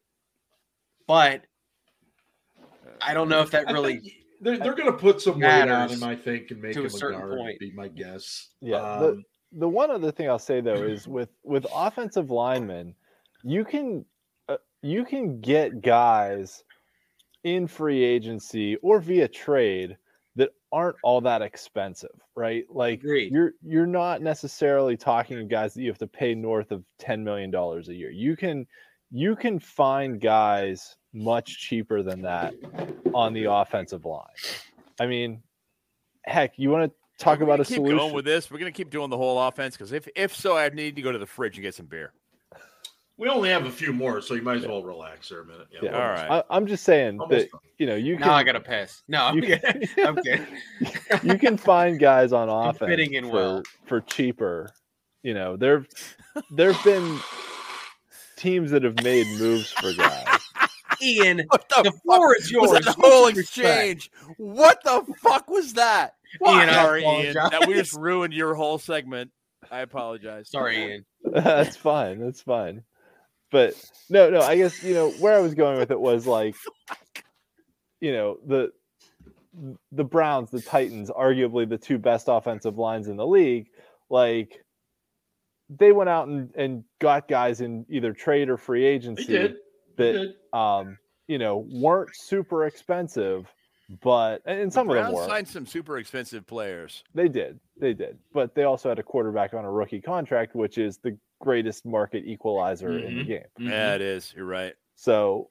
[SPEAKER 4] but I don't know if that really.
[SPEAKER 1] they're, they're going to put some weight on
[SPEAKER 4] matters
[SPEAKER 1] him, I think, and make
[SPEAKER 4] to a
[SPEAKER 1] him a,
[SPEAKER 4] certain
[SPEAKER 1] guard.
[SPEAKER 4] point.
[SPEAKER 1] Be my guess.
[SPEAKER 2] Yeah,
[SPEAKER 1] Um,
[SPEAKER 2] The one other thing I'll say though is with with offensive linemen, you can uh, you can get guys in free agency or via trade that aren't all that expensive, right? Like
[SPEAKER 4] Agreed.
[SPEAKER 2] you're you're not necessarily talking to guys that you have to pay north of 10 million dollars a year. You can you can find guys much cheaper than that on the offensive line. I mean, heck, you want to talk about a
[SPEAKER 3] keep
[SPEAKER 2] solution?
[SPEAKER 3] going with this. We're gonna keep doing the whole offense because if if so, I need to go to the fridge and get some beer.
[SPEAKER 1] We only have a few more, so you might as well relax there a minute.
[SPEAKER 2] Yeah.
[SPEAKER 3] All right.
[SPEAKER 2] I, am just saying
[SPEAKER 1] Almost
[SPEAKER 2] that
[SPEAKER 1] done.
[SPEAKER 2] you know you can
[SPEAKER 4] Now I gotta piss. No, I'm
[SPEAKER 2] you can-
[SPEAKER 4] I'm kidding.
[SPEAKER 2] you can find guys on offense
[SPEAKER 4] fitting in
[SPEAKER 2] for
[SPEAKER 4] well.
[SPEAKER 2] for cheaper. You know, there there've been teams that have made moves for guys.
[SPEAKER 4] Ian,
[SPEAKER 3] the,
[SPEAKER 4] the floor is yours.
[SPEAKER 3] was that
[SPEAKER 4] You
[SPEAKER 3] whole exchange? What the fuck was that?
[SPEAKER 4] Ian,
[SPEAKER 3] Sorry, Ian. That we just ruined your whole segment. I apologize.
[SPEAKER 4] Sorry, Ian.
[SPEAKER 2] that's fine. That's fine. But no, no, I guess you know where I was going with it was like, you know, the the Browns, the Titans, arguably the two best offensive lines in the league, like they went out and, and got guys in either trade or free
[SPEAKER 1] They
[SPEAKER 2] agency
[SPEAKER 1] did. They
[SPEAKER 2] that um, you know, weren't super expensive, but and and
[SPEAKER 3] The
[SPEAKER 2] some of them were.
[SPEAKER 3] signed some super expensive players.
[SPEAKER 2] They did. They did. But they also had a quarterback on a rookie contract, which is the greatest market equalizer in the
[SPEAKER 1] Mhm.
[SPEAKER 2] game.
[SPEAKER 1] Mhm.
[SPEAKER 3] Yeah, it is. You're right.
[SPEAKER 2] So,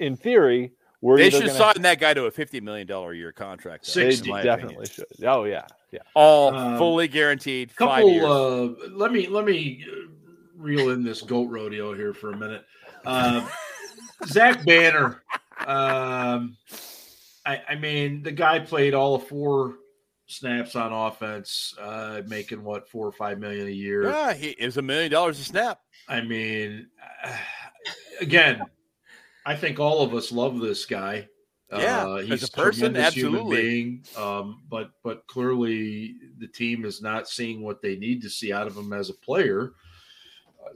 [SPEAKER 2] in theory, we're
[SPEAKER 3] They should
[SPEAKER 2] gonna,
[SPEAKER 3] sign that guy to a fifty million dollar a year contract. though,
[SPEAKER 2] They
[SPEAKER 1] 60,
[SPEAKER 3] my
[SPEAKER 2] definitely
[SPEAKER 3] opinion.
[SPEAKER 2] should. Oh yeah, yeah.
[SPEAKER 3] All
[SPEAKER 1] Um,
[SPEAKER 3] fully guaranteed. five years.
[SPEAKER 1] couple uh let me let me uh, reel in this goat rodeo here for a minute uh, zach banner um I, I mean the guy played all of four snaps on offense uh making what four or five million a year
[SPEAKER 3] yeah, he was a million dollars a snap.
[SPEAKER 1] i mean again i think all of us love this guy
[SPEAKER 3] Yeah,
[SPEAKER 1] uh, he's
[SPEAKER 3] a person, absolutely.
[SPEAKER 1] being, um, but but clearly the team is not seeing what they need to see out of him as a player.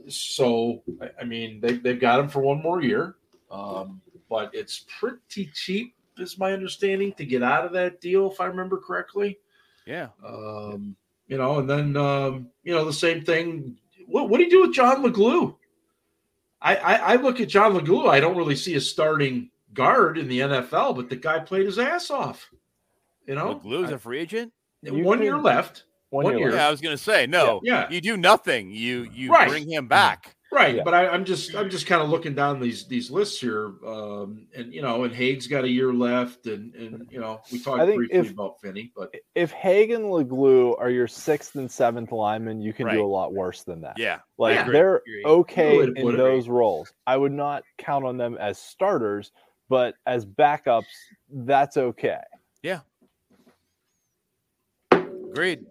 [SPEAKER 1] So I, I mean, they they've got him for one more year, um, but it's pretty cheap, is my understanding, to get out of that deal, if I remember correctly.
[SPEAKER 3] Yeah.
[SPEAKER 1] Um, you know, and then um, you know the same thing. What what do you do with John LeGlue? I, I I look at John LeGlue. I don't really see a starting guard in the NFL, but the guy played his ass off. You know,
[SPEAKER 3] Glue's a free agent.
[SPEAKER 1] One
[SPEAKER 2] could-
[SPEAKER 1] year left.
[SPEAKER 2] One,
[SPEAKER 1] One
[SPEAKER 2] year.
[SPEAKER 1] year.
[SPEAKER 3] Yeah, I was gonna say no.
[SPEAKER 1] Yeah.
[SPEAKER 3] You do nothing. You you
[SPEAKER 1] Right.
[SPEAKER 3] bring him back.
[SPEAKER 1] Right,
[SPEAKER 2] Yeah.
[SPEAKER 1] but I, I'm just I'm just kind of looking down these these lists here, um, and you know, and Haeg's got a year left, and and you know, we talked briefly
[SPEAKER 2] if-
[SPEAKER 1] about Finney, but
[SPEAKER 2] If Haeg and LeGlue are your sixth and seventh linemen, you can
[SPEAKER 3] Right.
[SPEAKER 2] do a lot worse than that.
[SPEAKER 3] Yeah.
[SPEAKER 2] Like
[SPEAKER 1] agree.
[SPEAKER 2] they're
[SPEAKER 4] Agree.
[SPEAKER 2] okay
[SPEAKER 1] Good way to put
[SPEAKER 2] in
[SPEAKER 1] it.
[SPEAKER 2] those roles. I would not count on them as starters, but as backups, that's okay.
[SPEAKER 3] Yeah, agreed.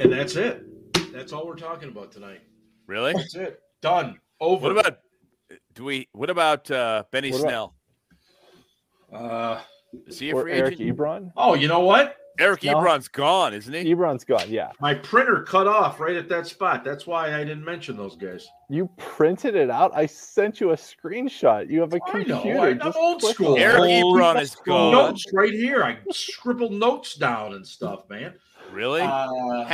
[SPEAKER 1] And that's it. That's all we're talking about tonight.
[SPEAKER 3] Really?
[SPEAKER 1] That's it. Done. Over.
[SPEAKER 3] What about do we? What about uh, Benny
[SPEAKER 2] What about-
[SPEAKER 3] Snell?
[SPEAKER 1] Uh,
[SPEAKER 3] Is he a free
[SPEAKER 2] Eric
[SPEAKER 3] agent?
[SPEAKER 2] Ebron.
[SPEAKER 1] oh, you know what?
[SPEAKER 3] Eric
[SPEAKER 2] No.
[SPEAKER 3] Ebron's gone, isn't he?
[SPEAKER 2] Ebron's gone. Yeah,
[SPEAKER 1] My printer cut off right at that spot. That's why I didn't mention those guys.
[SPEAKER 2] you printed it out. I sent you a screenshot. You have a
[SPEAKER 1] I know,
[SPEAKER 2] computer.
[SPEAKER 1] I'm
[SPEAKER 2] Just
[SPEAKER 1] old school.
[SPEAKER 2] on it.
[SPEAKER 3] Eric
[SPEAKER 1] Old
[SPEAKER 3] Ebron is gone.
[SPEAKER 1] Notes right here. I scribbled notes down and stuff, man.
[SPEAKER 3] Really?
[SPEAKER 1] Uh,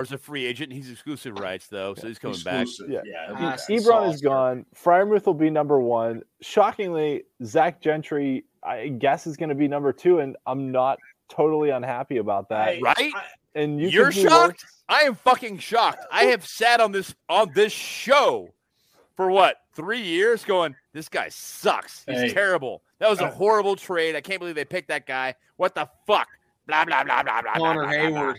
[SPEAKER 3] is a free agent. He's exclusive rights though, so he's coming back.
[SPEAKER 2] Yeah.
[SPEAKER 1] Yeah.
[SPEAKER 2] E- Ebron is gone. Freiermuth will be number one. Shockingly, Zach Gentry, I guess, is going to be number two, and I'm not totally unhappy about that.
[SPEAKER 1] I-
[SPEAKER 3] Right?
[SPEAKER 1] I-
[SPEAKER 2] and you
[SPEAKER 3] You're shocked?
[SPEAKER 2] worse.
[SPEAKER 3] I am fucking shocked. I have sat on this on this show for what three years, going, this guy sucks. He's
[SPEAKER 1] Hey.
[SPEAKER 3] terrible. That was a
[SPEAKER 1] Uh,
[SPEAKER 3] horrible trade. I can't believe they picked that guy. What the fuck? Blah blah blah blah blah. blah,
[SPEAKER 4] Connor
[SPEAKER 3] blah, blah, blah.
[SPEAKER 4] Heyward.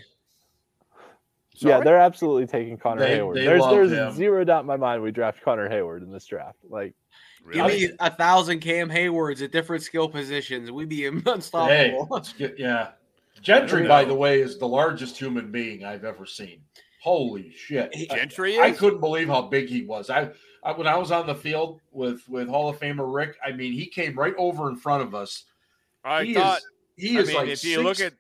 [SPEAKER 2] Yeah, they're absolutely taking Connor
[SPEAKER 1] They-
[SPEAKER 2] Heyward.
[SPEAKER 1] they
[SPEAKER 2] there's there's
[SPEAKER 1] him.
[SPEAKER 2] zero doubt in my mind we draft Connor Heyward in this draft. Like,
[SPEAKER 4] Give me a thousand Cam Heywards at different skill positions. We'd be
[SPEAKER 1] Hey,
[SPEAKER 4] unstoppable.
[SPEAKER 1] let's get yeah. Gentry, by the way, is the largest human being I've ever seen. Holy shit!
[SPEAKER 3] Gentry
[SPEAKER 1] I
[SPEAKER 3] is?
[SPEAKER 1] couldn't believe how big he was. I, I when I was on the field with with Hall of Famer Rick, I mean, he came right over in front of us.
[SPEAKER 3] I
[SPEAKER 1] he
[SPEAKER 3] thought.
[SPEAKER 1] is he
[SPEAKER 3] I mean,
[SPEAKER 1] like
[SPEAKER 3] if you
[SPEAKER 1] six-
[SPEAKER 3] look at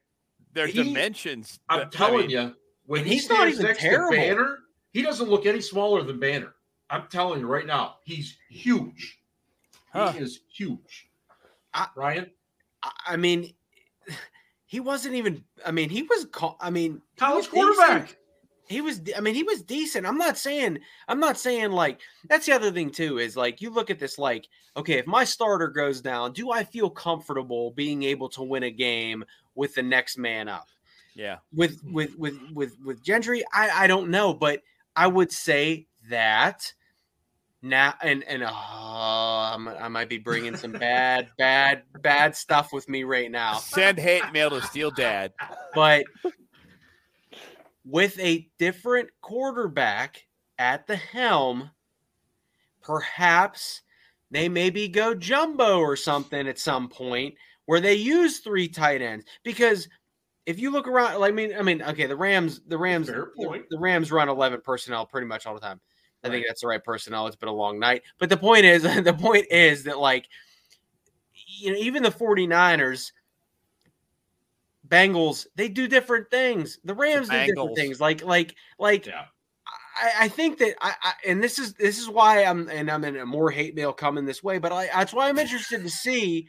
[SPEAKER 3] their
[SPEAKER 1] he-
[SPEAKER 3] dimensions,
[SPEAKER 1] I'm
[SPEAKER 3] I
[SPEAKER 1] telling
[SPEAKER 3] mean,
[SPEAKER 1] you, when
[SPEAKER 4] And
[SPEAKER 1] he
[SPEAKER 4] he's not
[SPEAKER 1] stands
[SPEAKER 4] even
[SPEAKER 1] next
[SPEAKER 4] terrible.
[SPEAKER 1] to Banner, he doesn't look any smaller than Banner. I'm telling you right now, he's huge.
[SPEAKER 3] Huh.
[SPEAKER 1] He is huge.
[SPEAKER 4] I-
[SPEAKER 1] Ryan,
[SPEAKER 4] I- I mean, he wasn't even. I mean, he was. co- I mean,
[SPEAKER 1] college quarterback.
[SPEAKER 4] decent. He was. I mean, he was decent. I'm not saying. I'm not saying like. That's the other thing too. Is like you look at this like, okay, if my starter goes down, do I feel comfortable being able to win a game with the next man up?
[SPEAKER 3] yeah,
[SPEAKER 4] with with with with with Gentry, I I don't know, but I would say that now and and oh, I'm, I might be bringing some bad bad bad stuff with me right now,
[SPEAKER 3] send hate mail to Steel Dad.
[SPEAKER 4] but with a different quarterback at the helm, perhaps they maybe go jumbo or something at some point where they use three tight ends because if you look around, like I mean, I mean, okay, the Rams, the Rams, the, the, Rams run eleven personnel pretty much all the time. I right. think that's the right personnel. It's been a long night, but the point is, the point is that like, you know, even the 49ers, Bengals, they do different things. The Rams the do different things. Like, like, like. Yeah. I, I, think that I, I, and this is this is why I'm and I'm in a more hate mail coming this way, but I, that's why I'm interested to see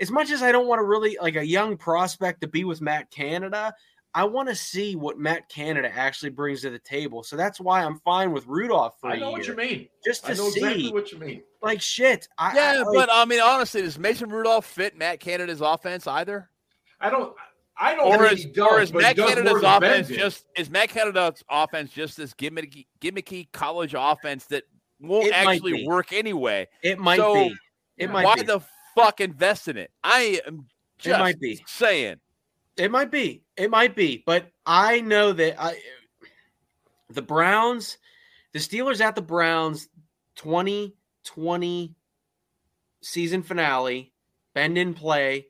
[SPEAKER 4] as much as I don't want to really like a young prospect to be with Matt Canada, I want to see what Matt Canada actually brings to the table. So that's why I'm fine with Rudolph for
[SPEAKER 1] I know what you mean.
[SPEAKER 4] Just to I know see
[SPEAKER 1] exactly what you mean.
[SPEAKER 4] Like shit. I,
[SPEAKER 3] yeah, I, like, but I mean, honestly, does Mason Rudolph fit Matt Canada's offense either?
[SPEAKER 1] I don't. I don't.
[SPEAKER 3] Or is, does, or is Matt Canada's offense just is Matt Canada's offense just this gimmicky, gimmicky college offense that won't actually work anyway?
[SPEAKER 4] It might so be. It might.
[SPEAKER 3] Why
[SPEAKER 4] be.
[SPEAKER 3] the fuck invest in it. I am just it might be. saying.
[SPEAKER 4] It might be. It might be. But I know that I the Browns, the Steelers at the Browns 2020 season finale, bend in play.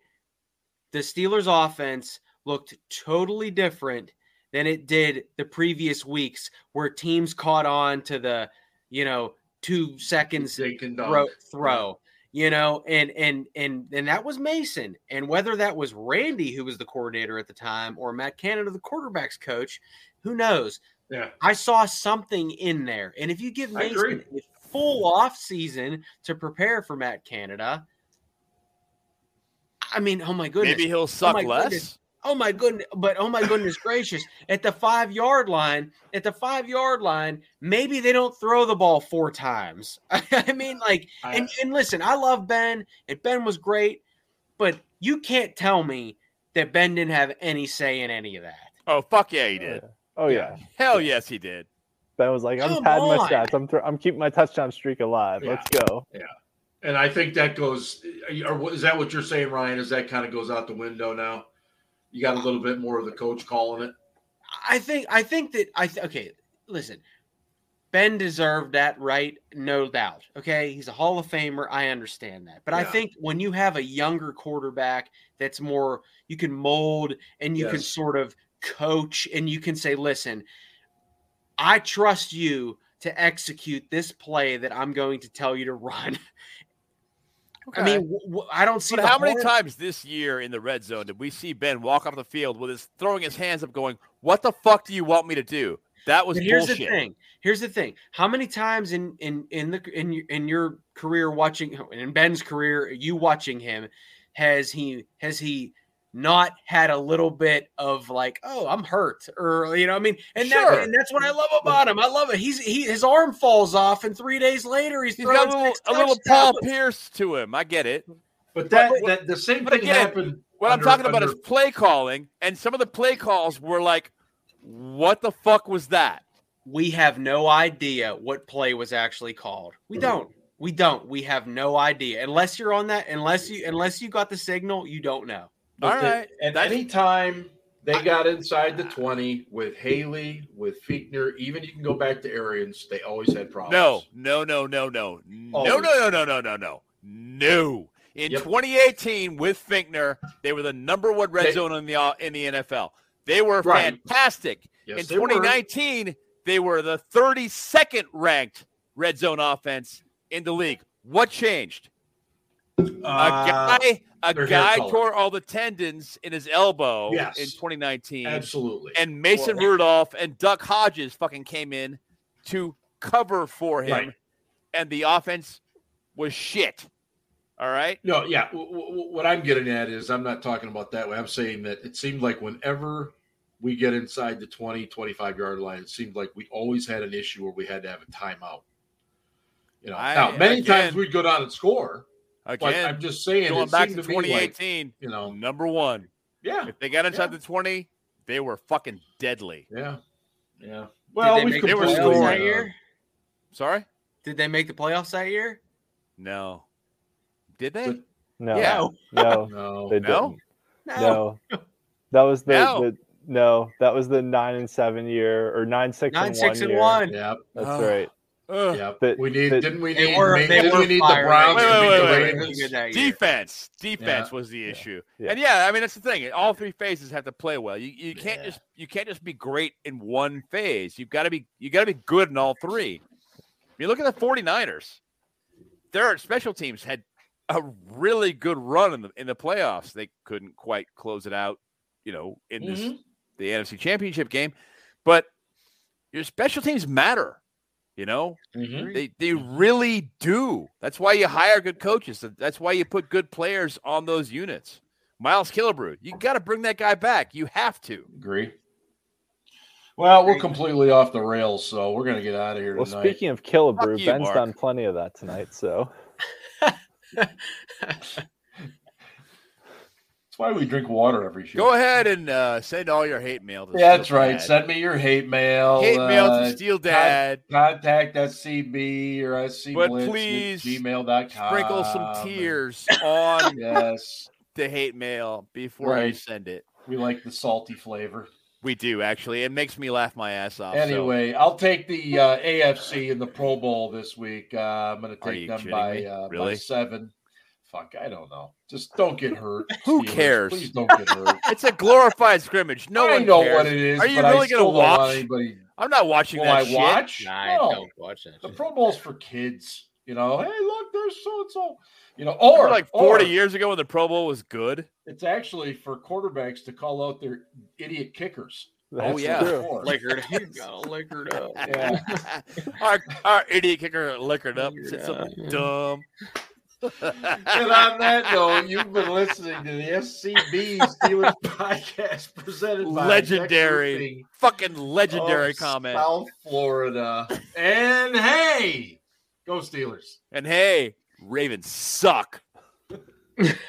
[SPEAKER 4] The Steelers offense looked totally different than it did the previous weeks where teams caught on to the, you know, two seconds throw, throw you know and and and and that was mason. And whether that was randy who was the coordinator at the time or matt canada the quarterbacks coach who knows?
[SPEAKER 1] Yeah.
[SPEAKER 4] I saw something in there. And if you give mason a full off season to prepare for matt canada i mean oh my goodness
[SPEAKER 3] maybe he'll oh suck oh less goodness
[SPEAKER 4] oh my goodness, but oh my goodness gracious, at the five yard line, at the five yard line, maybe they don't throw the ball four times. I mean, like, and, and listen, I love Ben, and Ben was great, but you can't tell me that Ben didn't have any say in any of that.
[SPEAKER 3] Oh fuck yeah, he did.
[SPEAKER 2] Uh, oh yeah,
[SPEAKER 3] hell yes, he did.
[SPEAKER 2] Ben was like, I'm Come padding on. my stats. I'm th- I'm keeping my touchdown streak alive. Yeah. Let's go.
[SPEAKER 1] Yeah. And I think that goes. Or is that what you're saying, Ryan? Is that kind of goes out the window now? you got a little bit more of the coach calling it.
[SPEAKER 4] I think I think that I th- okay. Listen, Ben deserved that right, no doubt. Okay, he's a Hall of Famer. I understand that, but yeah. I think when you have a younger quarterback that's more, you can mold and you yes. can sort of coach and you can say, "Listen, I trust you." To execute this play that I'm going to tell you to run, Okay. I mean, w- w- I don't see.
[SPEAKER 3] But how many times this year in the red zone did we see Ben walk off the field with his throwing his hands up, going, "What the fuck do you want me to do?" That was
[SPEAKER 4] here's
[SPEAKER 3] bullshit.
[SPEAKER 4] the thing. Here's the thing. How many times in in in the in your, in your career watching in Ben's career, you watching him, has he has he not had a little bit of like, oh, I'm hurt, or you know, I mean, and, sure. that, and that's what I love about him. I love it. He's he his arm falls off, and three days later he's, he's got a little, a little
[SPEAKER 3] Paul Pierce to him. I get it,
[SPEAKER 1] but that, but, that the same thing again, happened.
[SPEAKER 3] What under, I'm talking about is play calling, and some of the play calls were like, what the fuck was that?
[SPEAKER 4] We have no idea what play was actually called. We mm-hmm. don't. We don't. We have no idea unless you're on that. Unless you unless you got the signal, you don't know.
[SPEAKER 3] All the, right.
[SPEAKER 1] And anytime they got inside the 20 with Haley, with Fichtner, even you can go back to Arians, they always had problems.
[SPEAKER 3] No, no, no, no, no. No, no, no, no, no, no, no. No. In yep. 2018 with Fichtner, they were the number one red they, zone in the in the NFL. They were right. fantastic. Yes, in 2019, were. they were the 32nd ranked red zone offense in the league. What changed? Uh, a guy, a guy tore all the tendons in his elbow yes, in 2019.
[SPEAKER 1] Absolutely.
[SPEAKER 3] And Mason well, Rudolph and Duck Hodges fucking came in to cover for him, right. and the offense was shit. All right.
[SPEAKER 1] No, yeah. W- w- what I'm getting at is I'm not talking about that way. I'm saying that it seemed like whenever we get inside the 20, 25 yard line, it seemed like we always had an issue where we had to have a timeout. You know, I, now many again, times we'd go down and score, Again, I'm just saying,
[SPEAKER 3] going back to 2018, like, you know, number one.
[SPEAKER 1] Yeah.
[SPEAKER 3] If they got inside yeah. the 20, they were fucking deadly.
[SPEAKER 1] Yeah. Yeah.
[SPEAKER 4] Well, they, they were scoring that year.
[SPEAKER 3] Sorry.
[SPEAKER 4] Did they make the playoffs that year?
[SPEAKER 3] No. Did they?
[SPEAKER 2] no.
[SPEAKER 3] Yeah.
[SPEAKER 2] No.
[SPEAKER 1] no.
[SPEAKER 2] They
[SPEAKER 3] no?
[SPEAKER 2] didn't. No. no. That was the, no. the no. That was the nine and seven year or nine six
[SPEAKER 4] nine
[SPEAKER 2] and
[SPEAKER 4] six
[SPEAKER 2] one
[SPEAKER 4] and year. one.
[SPEAKER 1] Yeah.
[SPEAKER 2] That's oh. right.
[SPEAKER 1] Yeah, we need.
[SPEAKER 2] that-
[SPEAKER 1] didn't we need?
[SPEAKER 4] were-
[SPEAKER 1] ma-
[SPEAKER 4] they
[SPEAKER 1] didn't we need the
[SPEAKER 4] firing.
[SPEAKER 1] Browns?
[SPEAKER 3] Wait,
[SPEAKER 1] to
[SPEAKER 3] wait,
[SPEAKER 1] beat
[SPEAKER 3] wait,
[SPEAKER 1] the
[SPEAKER 3] wait,
[SPEAKER 1] Ravens?
[SPEAKER 4] really good that year.
[SPEAKER 3] Defense, defense
[SPEAKER 1] Yeah.
[SPEAKER 3] was the issue,
[SPEAKER 1] Yeah.
[SPEAKER 3] and yeah, I mean that's the thing. All three phases have to play well. You you can't
[SPEAKER 1] Yeah.
[SPEAKER 3] just you can't just be great in one phase. You've got to be you got to be good in all three. You look at the 49ers. Their special teams had a really good run in the in the playoffs. They couldn't quite close it out, you know, in this
[SPEAKER 1] Mhm.
[SPEAKER 3] the NFC Championship game, but your special teams matter. You know,
[SPEAKER 1] Mhm.
[SPEAKER 3] they they really do. That's why you hire good coaches. That's why you put good players on those units. Miles Killebrew, you got to bring that guy back. You have to.
[SPEAKER 1] Agree. Well, we're completely off the rails, so we're gonna get out of here
[SPEAKER 2] Well,
[SPEAKER 1] tonight.
[SPEAKER 2] speaking of Killebrew,
[SPEAKER 3] you,
[SPEAKER 2] Ben's
[SPEAKER 3] Mark.
[SPEAKER 2] done plenty of that tonight. So
[SPEAKER 1] That's why we drink water every show.
[SPEAKER 3] Go ahead and uh, send all your hate mail. To
[SPEAKER 1] Yeah, that's right.
[SPEAKER 3] Dad.
[SPEAKER 1] Send me your hate mail.
[SPEAKER 3] hate mail
[SPEAKER 1] uh,
[SPEAKER 3] to Steel Dad.
[SPEAKER 1] Contact SCB or SC
[SPEAKER 3] But please
[SPEAKER 1] gmail.com.
[SPEAKER 3] Sprinkle some tears on
[SPEAKER 1] Yes,
[SPEAKER 3] the hate mail before you
[SPEAKER 1] Right.
[SPEAKER 3] send it.
[SPEAKER 1] we like the salty flavor.
[SPEAKER 3] We do actually. It makes me laugh my ass off. so-
[SPEAKER 1] Anyway, I'll take the uh, AFC in the Pro Bowl this week. Uh, I'm going to take them by uh, by
[SPEAKER 3] Really?
[SPEAKER 1] seven. Fuck, I don't know. Just don't get hurt.
[SPEAKER 3] Who
[SPEAKER 1] Steelers.
[SPEAKER 3] cares?
[SPEAKER 1] Please don't get hurt.
[SPEAKER 3] it's a glorified scrimmage. No
[SPEAKER 1] I
[SPEAKER 3] one
[SPEAKER 1] know
[SPEAKER 3] cares.
[SPEAKER 1] what it is.
[SPEAKER 3] Are you
[SPEAKER 1] but
[SPEAKER 3] really
[SPEAKER 1] still
[SPEAKER 3] gonna watch?
[SPEAKER 1] Anybody?
[SPEAKER 3] I'm not watching
[SPEAKER 1] Will
[SPEAKER 3] that
[SPEAKER 1] I
[SPEAKER 3] shit.
[SPEAKER 1] watch?
[SPEAKER 4] Nah, I don't watch that.
[SPEAKER 1] The
[SPEAKER 4] shit.
[SPEAKER 1] Pro Bowl's for kids. You know, hey, look, there's so and so. You know, or
[SPEAKER 3] Or like 40
[SPEAKER 1] or
[SPEAKER 3] years ago when the Pro Bowl was good.
[SPEAKER 1] It's actually for quarterbacks to call out their idiot kickers.
[SPEAKER 2] Oh, that's
[SPEAKER 3] yeah.
[SPEAKER 2] true.
[SPEAKER 1] Or-
[SPEAKER 4] Liquored up. Gotta liquored up.
[SPEAKER 1] Yeah.
[SPEAKER 3] our, our idiot kicker liquored up,
[SPEAKER 4] Liquored
[SPEAKER 3] said something
[SPEAKER 4] yeah.
[SPEAKER 3] dumb.
[SPEAKER 1] and on that note, you've been listening to the SCB Steelers podcast presented by
[SPEAKER 3] legendary, fucking legendary comment.
[SPEAKER 1] South Florida. And hey, go Steelers.
[SPEAKER 3] And hey, Ravens suck.